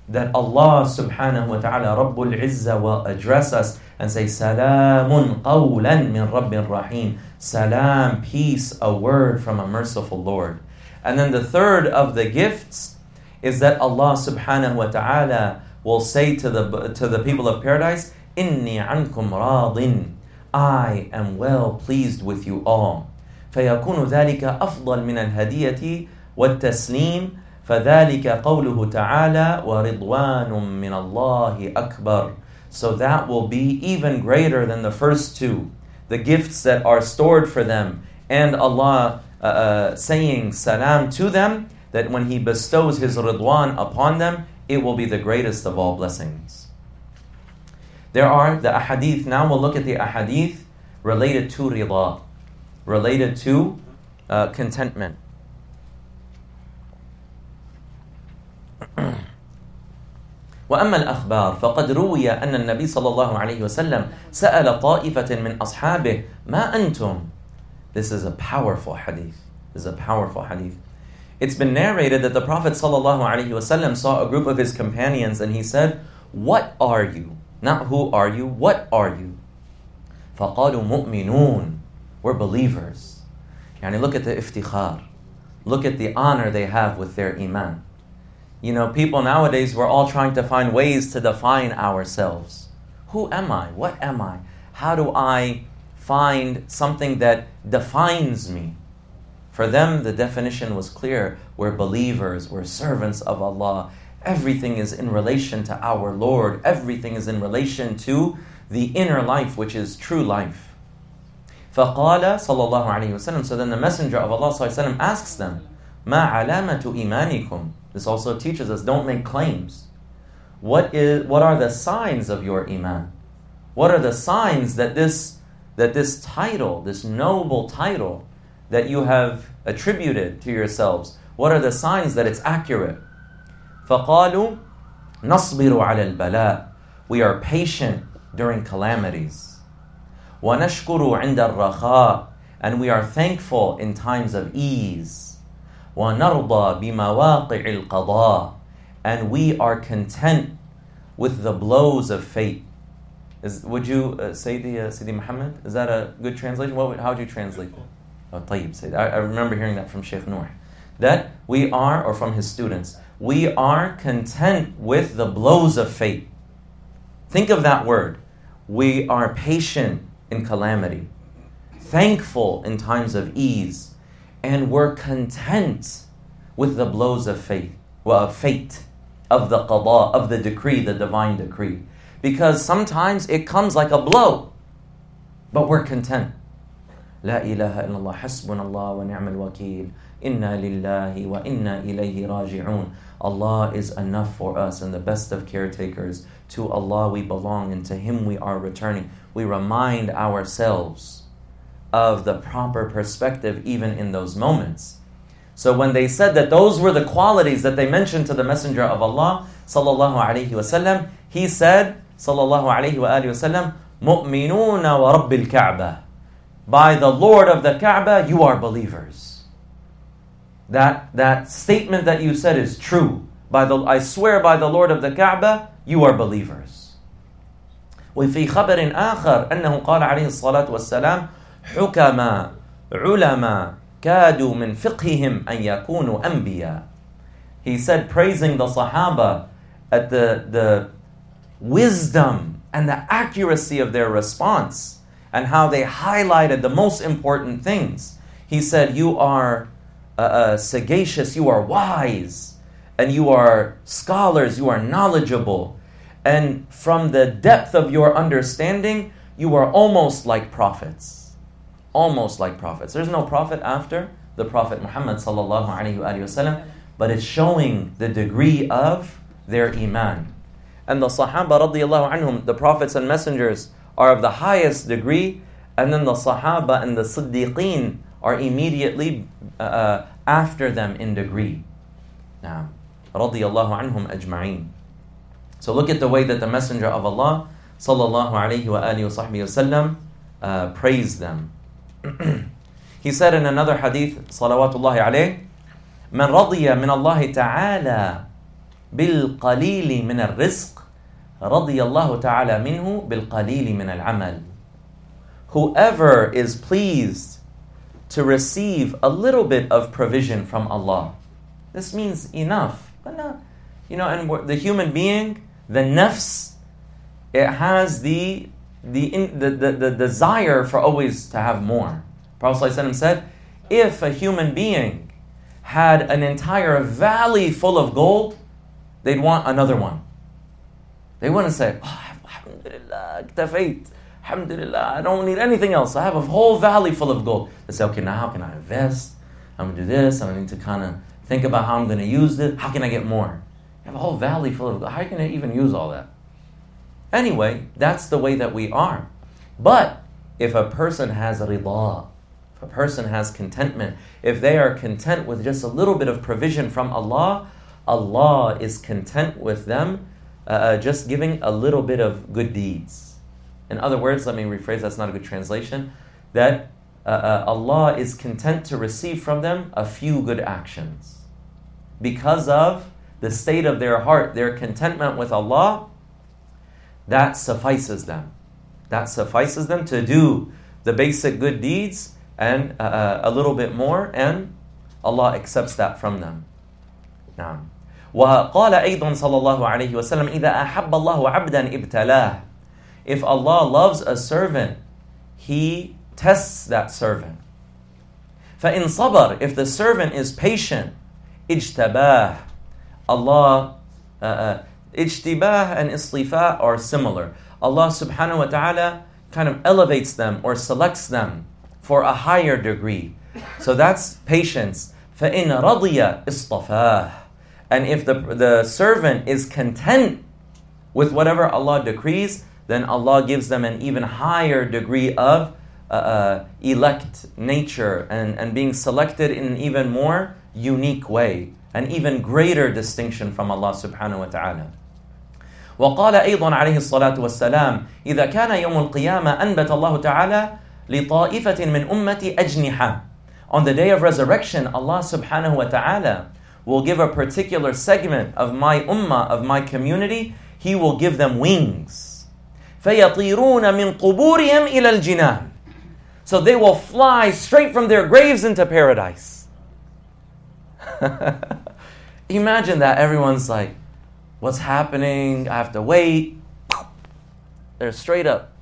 That Allah subhanahu wa ta'ala, Rabbul Izzah, will address us and say, Salamun qawlan min Rabbin Rahim. Salam, peace, a word from a merciful Lord. And then the third of the gifts is that Allah subhanahu wa ta'ala will say to the, to the people of paradise, Inni ankum radin. I am well pleased with you all. فيكون ذلك أفضل من الهدية والتسليم فذلك قوله تعالى ورضوان من الله أكبر so that will be even greater than the first two. The gifts that are stored for them and Allah uh, uh, saying salam to them, that when He bestows His ridwan upon them, it will be the greatest of all blessings. There are the ahadith. Now we'll look at the ahadith related to rida, related to uh, contentment. وأما الأخبار فقد روي أن النبي صلى الله عليه وسلم سأل طائفة من أصحابه ما أنتم This is a powerful hadith. This is a powerful hadith. It's been narrated that the Prophet ﷺ saw a group of his companions and he said, What are you? Not who are you, what are you? فَقَالُوا مُؤْمِنُونَ We're believers. Yani look at the iftikhar. Look at the honor they have with their iman. You know, people nowadays, we're all trying to find ways to define ourselves. Who am I? What am I? How do I find something that defines me? For them, the definition was clear. We're believers, we're servants of Allah. Everything is in relation to our Lord, everything is in relation to the inner life, which is true life. فقال صلى الله عليه وسلم So then the Messenger of Allah صلى الله عليه وسلم asks them ما علامة إيمانكم This also teaches us don't make claims. What is what are the signs of your iman? What are the signs that this that this title, this noble title, that you have attributed to yourselves? What are the signs that it's accurate? فَقَالُوا نَصْبِرُ عَلَى الْبَلَاءِ We are patient during calamities. وَنَشْكُرُ عِنْدَ الرَّخَاءِ And we are thankful in times of ease. وَنَرْضَى بِمَوَاقِعِ الْقَضَاءِ And we are content with the blows of fate. Is, would you uh, say the uh, Sidi Muhammad? Is that a good translation? What would, how would you translate that? Oh, Tayyib said. I, I remember hearing that from Sheikh Noor. That we are, or from his students, we are content with the blows of fate. Think of that word. We are patient in calamity, thankful in times of ease, and we're content with the blows of fate, well, of fate, of the qada, of the decree, the divine decree. Because sometimes it comes like a blow, but we're content. لا إله إلا الله حسبنا الله ونعم الوكيل إنا لله وإنا إليه راجعون Allah is enough for us and the best of caretakers. To Allah we belong and to Him we are returning. We remind ourselves of the proper perspective even in those moments. So when they said that those were the qualities that they mentioned to the Messenger of Allah sallallahu alaihi wasallam, he said sallallahu alaihi wasallam, "Mu'minuna wa Rabbil Kaaba." by the Lord of the Kaaba, you are believers. That, that statement that you said is true. By the, I swear by the Lord of the Kaaba, you are believers. وفي خبر آخر أنه قال عليه الصلاة والسلام حكما علماء كادوا من فقههم أن يكونوا أنبياء He said, praising the Sahaba at the, the wisdom and the accuracy of their response and how they highlighted the most important things. He said, You are uh, uh, sagacious, you are wise, and you are scholars, you are knowledgeable. and from the depth of your understanding, you are almost like prophets. Almost like prophets. There's no prophet after the Prophet Muhammad sallallahu alaihi wasallam, but it's showing the degree of their iman. And the Sahaba radiallahu anhum, the prophets and messengers, are of the highest degree, and then the Sahaba and the Siddiqeen are immediately uh, after them in degree. Now, radiallahu anhum ajma'een. So look at the way that the Messenger of Allah sallallahu alihi wasallam uh, praised them he said in another hadith, salawatullahi alayh, من رضي من الله تعالى بالقليل من الرزق رضي الله تعالى منه بالقليل من العمل Whoever is pleased to receive a little bit of provision from Allah. This means enough, but not, you know, and the human being, the nafs, it has the, the, the, the, the desire for always to have more. Prophet said, if a human being had an entire valley full of gold, they'd want another one. They wouldn't say, oh, Alhamdulillah, Alhamdulillah, I don't need anything else. I have a whole valley full of gold. They say, okay, now how can I invest? I'm going to do this. I need to kind of think about how I'm going to use it. How can I get more? You have a whole valley full of gold. How can I even use all that? Anyway, that's the way that we are. But if a person has rida, if a person has contentment, if they are content with just a little bit of provision from Allah, Allah is content with them uh, uh just giving a little bit of good deeds. In other words, let me rephrase that's not a good translation, that uh, uh, Allah is content to receive from them a few good actions. Because of the state of their heart, their contentment with Allah, that suffices them. That suffices them to do the basic good deeds and uh, uh, a little bit more, and Allah accepts that from them. نعم. وقال أيضا صلى الله عليه وسلم إذا أحب الله عبدا ابتلاه If Allah loves a servant, He tests that servant. فإن صبر If the servant is patient, اجتباه Allah uh, uh, Ijtibah and istifa are similar. Allah subhanahu wa ta'ala kind of elevates them or selects them for a higher degree. So that's patience. فَإِنْ رَضِيَ إِصْطَفَاهُ And if the, the servant is content with whatever Allah decrees, then Allah gives them an even higher degree of uh, uh, elect nature and, and being selected in an even more unique way, an even greater distinction from Allah subhanahu wa ta'ala. وقال أيضا عليه الصلاة والسلام إذا كان يوم القيامة أنبت الله تعالى لطائفة من أمتي أجنحة On the day of resurrection, Allah subhanahu wa ta'ala will give a particular segment of my ummah, of my community, He will give them wings. فَيَطِيرُونَ مِنْ قُبُورِهِمْ إِلَى الْجِنَانِ So they will fly straight from their graves into paradise. Imagine that everyone's like, what's happening, I have to wait. They're straight up.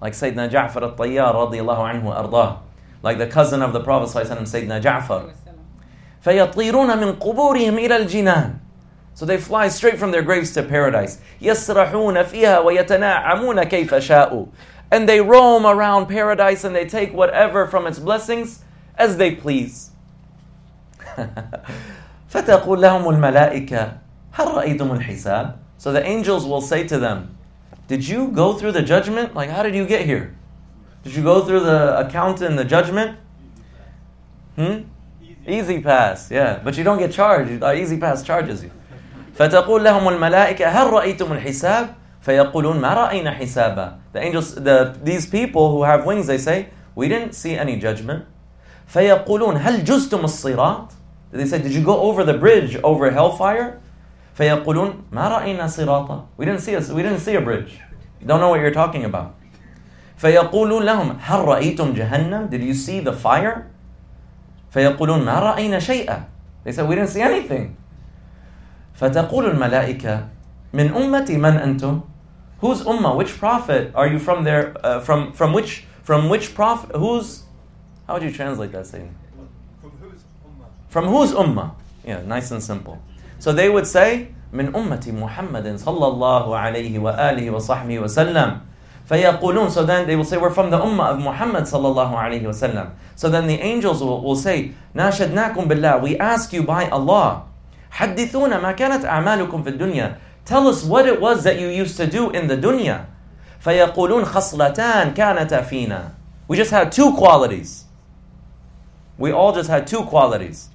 Like Sayyidina Ja'far al-Tayyar radiallahu anhu ardah. Like the cousin of the Prophet Sayyidina Ja'far. فَيَطِيرُونَ مِنْ قُبُورِهِمْ إِلَى الْجِنَانِ So they fly straight from their graves to paradise. يَسْرَحُونَ فِيهَا وَيَتَنَاعَمُونَ كَيْفَ شَاءُوا And they roam around paradise and they take whatever from its blessings as they please. فتقول لهم الملائكة هل رأيتم الحساب? So the angels will say to them, Did you go through the judgment? Like, how did you get here? Did you go through the account and the judgment? Hmm? Easy pass, yeah. But you don't get charged. Uh, easy pass charges you. فتقول لهم الملائكة هل رأيتم الحساب؟ فيقولون ما رأينا حسابا. The angels, the, these people who have wings, they say, we didn't see any judgment. فيقولون هل جزتم الصراط? They say, did you go over the bridge over hellfire? فيقولون ما رأينا صراطا we didn't see a, we didn't see a bridge don't know what you're talking about فيقولون لهم هل رأيتم جهنم did you see the fire فيقولون ما رأينا شيئا they said we didn't see anything فتقول الملائكة من أمتي من أنتم whose ummah which prophet are you from there uh, from from which from which prophet whose how would you translate that saying from whose ummah from whose ummah yeah nice and simple so they would say, من أمة محمد صلى الله عليه وآله وصحبه وسلم فيقولون so then they will say we're from the ummah of Muhammad صلى الله عليه وسلم so then the angels will, will say ناشدناكم بالله we ask you by Allah حدثونا ما كانت أعمالكم في الدنيا tell us what it was that you used to do in the dunya فيقولون خصلتان كانتا فينا we just had two qualities we all just had two qualities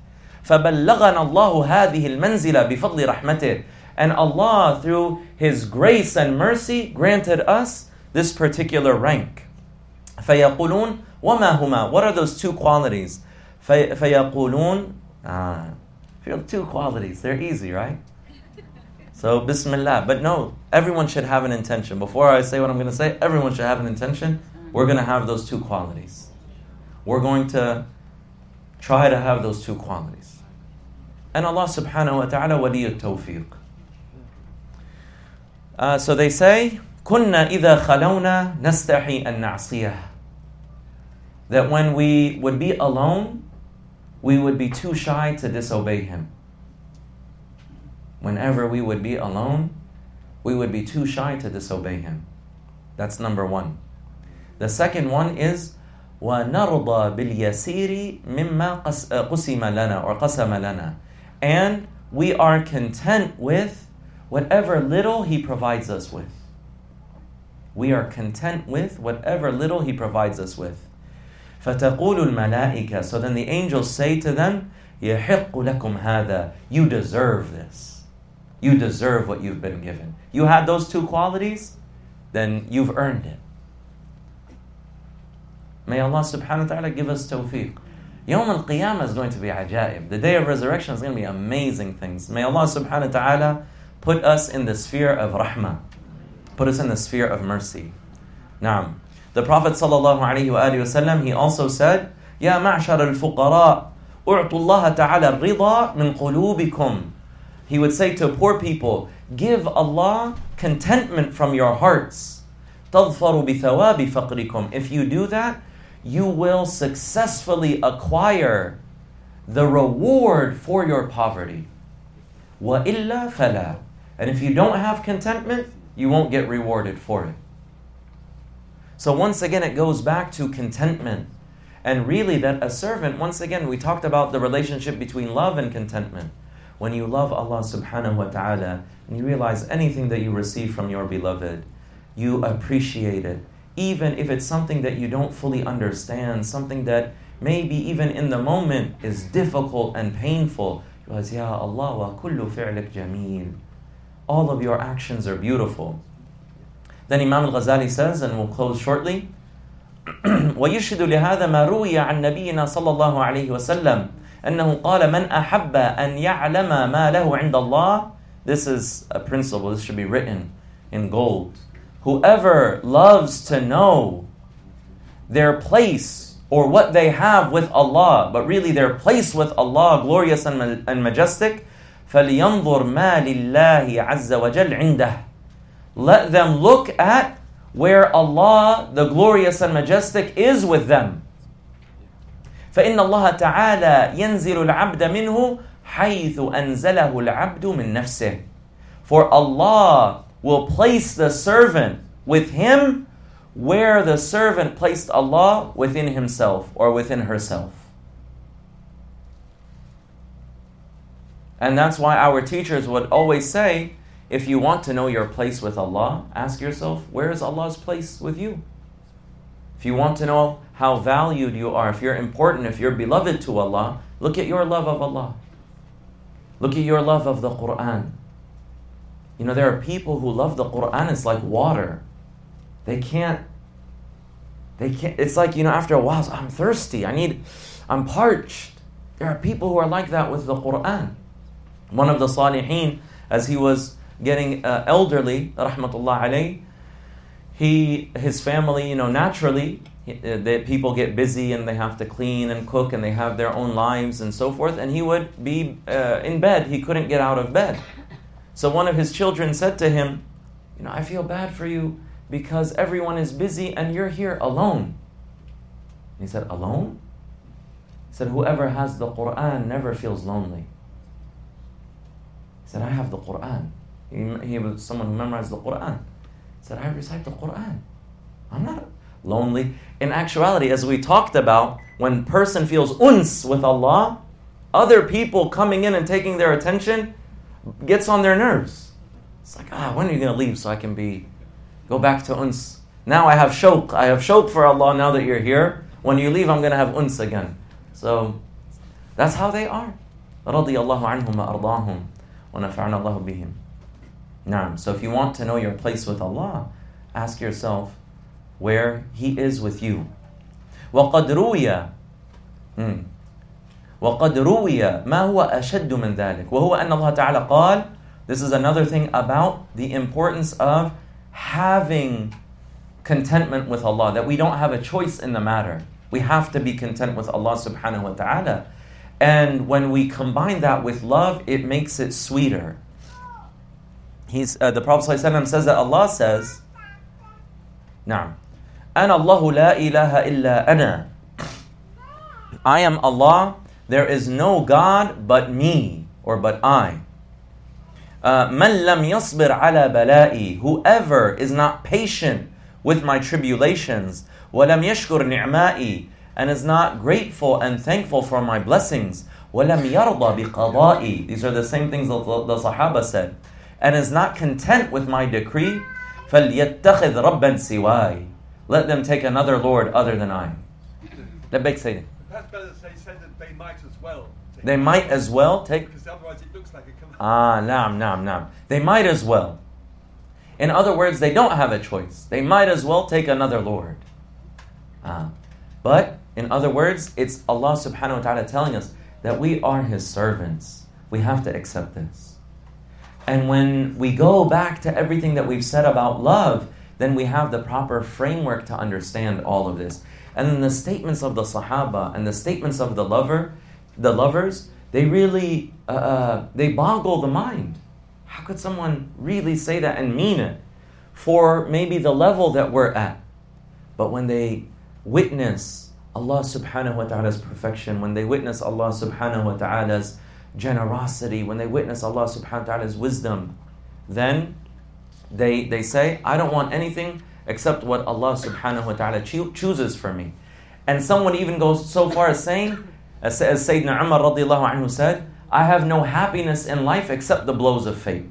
فبلغنا الله هذه المنزلة بفضل رحمته and Allah through His grace and mercy granted us this particular rank فيقولون وما هما what are those two qualities في فيقولون ah, feel two qualities they're easy right so bismillah but no everyone should have an intention before I say what I'm going to say everyone should have an intention we're going to have those two qualities we're going to try to have those two qualities and Allah subhanahu wa ta'ala wali tawfiq. Uh, so they say, كنا إذا خلونا نستحي أن نعصيه. That when we would be alone, we would be too shy to disobey Him. Whenever we would be alone, we would be too shy to disobey Him. That's number one. The second one is ونرضى باليسير مما قسم لنا or قسم لنا and we are content with whatever little He provides us with. We are content with whatever little He provides us with. فَتَقُولُ الْمَلَائِكَةِ So then the angels say to them, يَحِقُّ لَكُمْ هَذَا You deserve this. You deserve what you've been given. You had those two qualities, then you've earned it. May Allah subhanahu wa ta'ala give us tawfiq. Yawm al Qiyamah is going to be ajaib. The day of resurrection is going to be amazing things. May Allah subhanahu wa ta'ala put us in the sphere of rahmah, put us in the sphere of mercy. Naam. The Prophet sallallahu alayhi wa sallam, he also said, يا معشر الفقراء أعطوا الله تعالى الرضا من قلوبكم. He would say to poor people, give Allah contentment from your hearts. تظفر بثواب فقركم. If you do that, you will successfully acquire the reward for your poverty. وَإِلَّا فَلَا And if you don't have contentment, you won't get rewarded for it. So once again, it goes back to contentment. And really, that a servant, once again, we talked about the relationship between love and contentment. When you love Allah subhanahu wa ta'ala and you realize anything that you receive from your beloved, you appreciate it even if it's something that you don't fully understand, something that maybe even in the moment is difficult and painful. You realize, Ya Allah wa kullu fi'lik jameel. All of your actions are beautiful. Then Imam al-Ghazali says, and we'll close shortly, ويشهد لهذا ما روي عن نبينا صلى الله عليه وسلم أنه قال من أحب أن يعلم ما له عند الله This is a principle, this should be written in gold. Whoever loves to know their place or what they have with Allah, but really their place with Allah, glorious and, and majestic, فَلْيَنظُرْ مَا لِلَّهِ عَزَّ وَجَلْ عِنْدَهِ Let them look at where Allah, the glorious and majestic, is with them. فإن الله تعالى ينزل العبد منه حيث أنزله العبد من نفسه. For Allah will place the servant with him where the servant placed Allah within himself or within herself. And that's why our teachers would always say if you want to know your place with Allah, ask yourself, where is Allah's place with you? If you want to know how valued you are, if you're important, if you're beloved to Allah, look at your love of Allah. Look at your love of the Quran. You know, there are people who love the Quran, it's like water. They can't, they can't, it's like, you know, after a while, I'm thirsty, I need, I'm parched. There are people who are like that with the Quran. One of the Salihin, as he was getting uh, elderly, rahmatullah alayh, he, his family, you know, naturally, uh, the people get busy and they have to clean and cook and they have their own lives and so forth. And he would be uh, in bed, he couldn't get out of bed. So one of his children said to him, You know, I feel bad for you because everyone is busy and you're here alone. He said, Alone? He said, Whoever has the Quran never feels lonely. He said, I have the Quran. He, he was someone who memorized the Quran. He said, I recite the Quran. I'm not lonely. In actuality, as we talked about, when person feels uns with Allah, other people coming in and taking their attention gets on their nerves. It's like, ah, when are you going to leave so I can be, go back to uns? Now I have shawq. I have shawq for Allah now that you're here. When you leave, I'm going to have uns again. So that's how they are. رضي الله عنهم وأرضاهم ونفعنا الله بهم. Now, so if you want to know your place with Allah, ask yourself where He is with you. وقد روي وقد روي ما هو أشد من ذلك وهو أن الله تعالى قال This is another thing about the importance of having contentment with Allah, that we don't have a choice in the matter. We have to be content with Allah subhanahu wa ta'ala. And when we combine that with love, it makes it sweeter. He's, uh, the Prophet ﷺ says that Allah says, نعم أنا الله لا إله إلا أنا I am Allah, there is no God but me, or but I. Uh, من لم يصبر على بلائي Whoever is not patient with my tribulations ولم يشكر نعمائي and is not grateful and thankful for my blessings ولم يرضى بقضائي These are the same things that the, the Sahaba said and is not content with my decree فليتخذ ربا سواي Let them take another Lord other than I. big say That's better to say, say that they might as well. They might as well take. Because otherwise it looks like a command. Ah, naam, naam, naam. They might as well. In other words, they don't have a choice. They might as well take another Lord. Ah. But, in other words, it's Allah subhanahu wa ta'ala telling us that we are His servants. We have to accept this. And when we go back to everything that we've said about love, then we have the proper framework to understand all of this. And then the statements of the Sahaba and the statements of the lover, the lovers, they really uh, uh, they boggle the mind. How could someone really say that and mean it for maybe the level that we're at? But when they witness Allah subhanahu wa ta'ala's perfection, when they witness Allah subhanahu wa ta'ala's generosity, when they witness Allah subhanahu wa ta'ala's wisdom, then they, they say, I don't want anything except what Allah subhanahu wa ta'ala cho- chooses for me. And someone even goes so far as saying, as, as Sayyidina Umar radiallahu anhu said, I have no happiness in life except the blows of fate.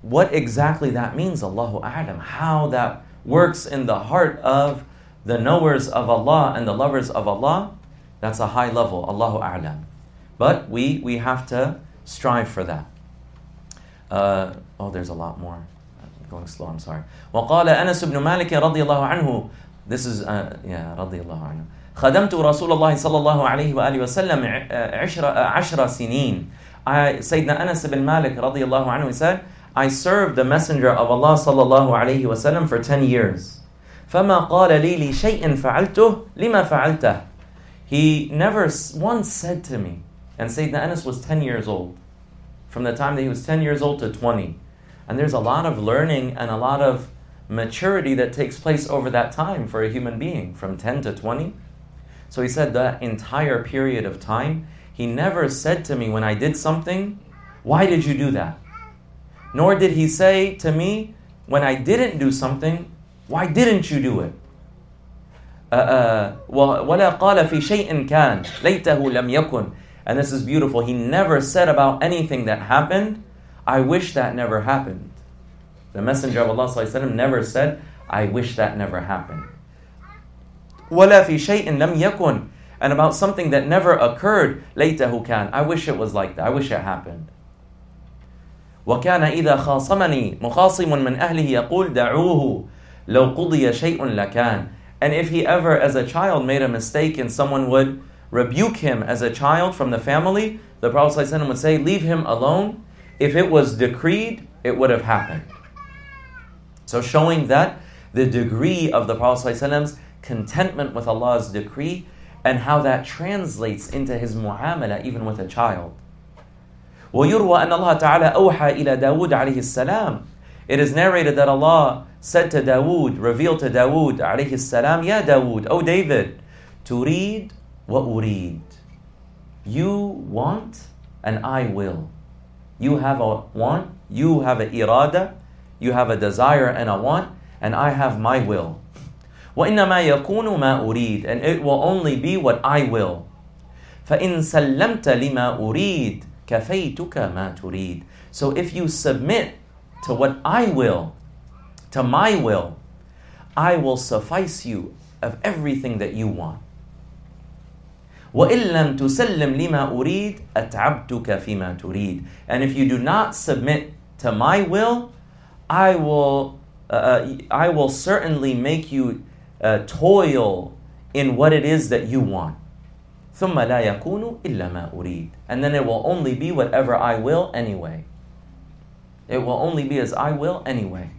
What exactly that means, Allahu A'lam, how that works in the heart of the knowers of Allah and the lovers of Allah, that's a high level, Allahu A'lam. But we, we have to strive for that. Uh, oh, there's a lot more. I'm going slow, I'm sorry. وقال أنس بن مالك رضي الله عنه This is, uh, yeah, رضي الله عنه خدمت رسول الله صلى الله عليه وآله وسلم عشر, عشر سنين I, Sayyidina Anas ibn Malik رضي الله عنه said, I served the Messenger of Allah صلى الله عليه وسلم for 10 years. فما قال لي لشيء فعلته لما فعلته He never once said to me, and Sayyidina Anas was 10 years old from the time that he was 10 years old to 20. And there's a lot of learning and a lot of maturity that takes place over that time for a human being, from 10 to 20. So he said that entire period of time, he never said to me when I did something, Why did you do that? Nor did he say to me, When I didn't do something, Why didn't you do it? ولا قال في شيء كان ليته لم يكن and this is beautiful. He never said about anything that happened, I wish that never happened. The Messenger of Allah never said, I wish that never happened. وَلَا فِي شَيْءٍ لَمْ يَكُنْ And about something that never occurred, لَيْتَهُ كَانَ I wish it was like that. I wish it happened. وكان إذا خاصمني مخاصم من أهله يقول دعوه لو قضي شيء لكان And if he ever, as a child, made a mistake and someone would rebuke him as a child from the family, the Prophet ﷺ would say, Leave him alone. If it was decreed, it would have happened. So, showing that the degree of the Prophet ﷺ's contentment with Allah's decree and how that translates into his muamala even with a child. ويروى أن الله تعالى أوحى إلى داود عليه السلام It is narrated that Allah said to Dawood, revealed to Dawood عليه السلام, Ya Dawood, O David, تريد وأريد You want and I will. You have a want, you have a irada, you have a desire and a want, and I have my will. وإنما يكون ما أريد and it will only be what I will. فإن سلمت لما أريد كفيتك ما تريد. So if you submit to what I will, to my will, I will suffice you of everything that you want. وإن لم تسلم لما أريد أتعبتك فيما تريد. And if you do not submit to my will, I will, uh, uh I will certainly make you uh, toil in what it is that you want. ثم لا يكون إلا ما أريد. And then it will only be whatever I will anyway. It will only be as I will anyway.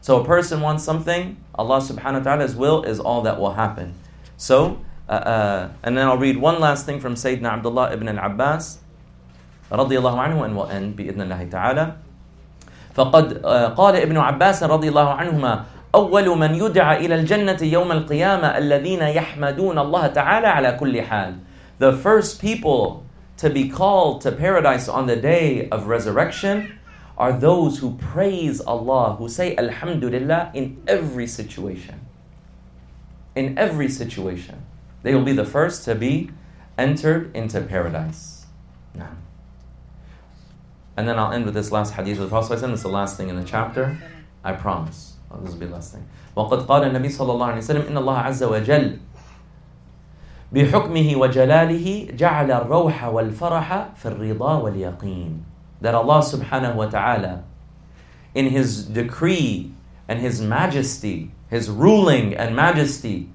So a person wants something, Allah subhanahu wa ta'ala's will is all that will happen. So, uh, uh, and then I'll read one last thing from Sayyidina Abdullah ibn al-Abbas رضي الله عنه and we'll end بإذن الله تعالى. فقد قال ابن عباس رضي الله عنهما أول من يدعى إلى الجنة يوم القيامة الذين يحمدون الله تعالى على كل حال. The first people to be called to paradise on the day of resurrection are those who praise Allah, who say Alhamdulillah in every situation. In every situation. They will be the first to be entered into paradise. Now. And then I'll end with this last hadith of the Prophet. This is the last thing in the chapter. I promise. Oh, this will be the last thing. وقد قال النبي صلى الله عليه وسلم إن الله عز وجل بحكمه وجلاله جعل الروح والفرح في الرضا واليقين that Allah subhanahu wa ta'ala in his decree and his majesty his ruling and majesty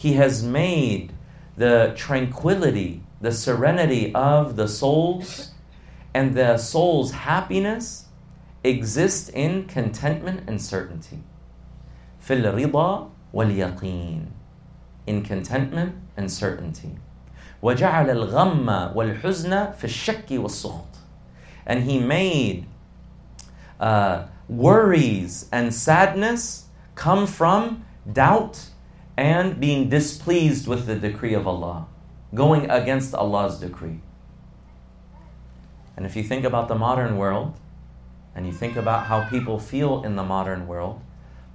he has made the tranquility the serenity of the souls and the soul's happiness exist in contentment and certainty في الرضا واليقين in contentment and certainty وجعل الغم والحزن في الشك والسخط and he made uh, worries and sadness come from doubt and being displeased with the decree of Allah, going against Allah's decree. And if you think about the modern world, and you think about how people feel in the modern world,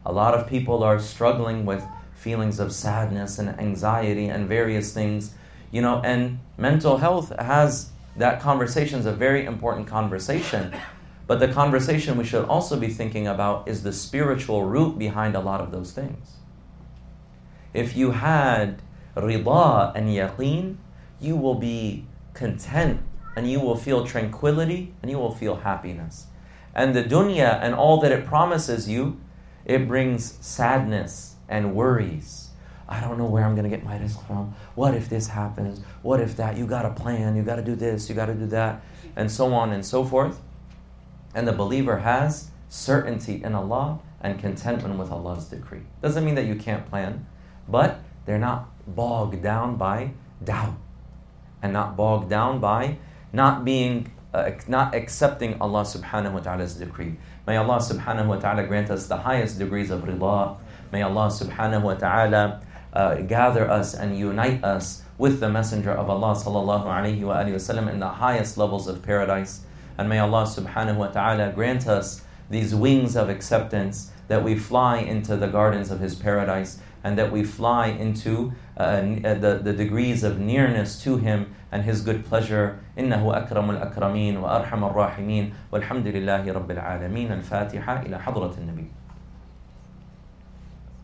a lot of people are struggling with feelings of sadness and anxiety and various things, you know, and mental health has that conversation is a very important conversation. But the conversation we should also be thinking about is the spiritual root behind a lot of those things. If you had rida and yaqeen, you will be content and you will feel tranquility and you will feel happiness. And the dunya and all that it promises you it brings sadness and worries. I don't know where I'm going to get my rizq from. What if this happens? What if that? You got to plan. You got to do this. You got to do that. And so on and so forth. And the believer has certainty in Allah and contentment with Allah's decree. Doesn't mean that you can't plan, but they're not bogged down by doubt and not bogged down by not being, uh, not accepting Allah subhanahu wa ta'ala's decree. May Allah subhanahu wa ta'ala grant us the highest degrees of rida. May Allah subhanahu wa ta'ala uh, gather us and unite us with the Messenger of Allah sallallahu alayhi wa wasallam in the highest levels of paradise. And may Allah subhanahu wa ta'ala grant us these wings of acceptance that we fly into the gardens of His paradise and that we fly into uh, uh, the, the degrees of nearness to Him and His good pleasure. إنه أكرم الأكرمين وأرحم الراحمين والحمد لله رب العالمين الفاتحة إلى حضرة النبي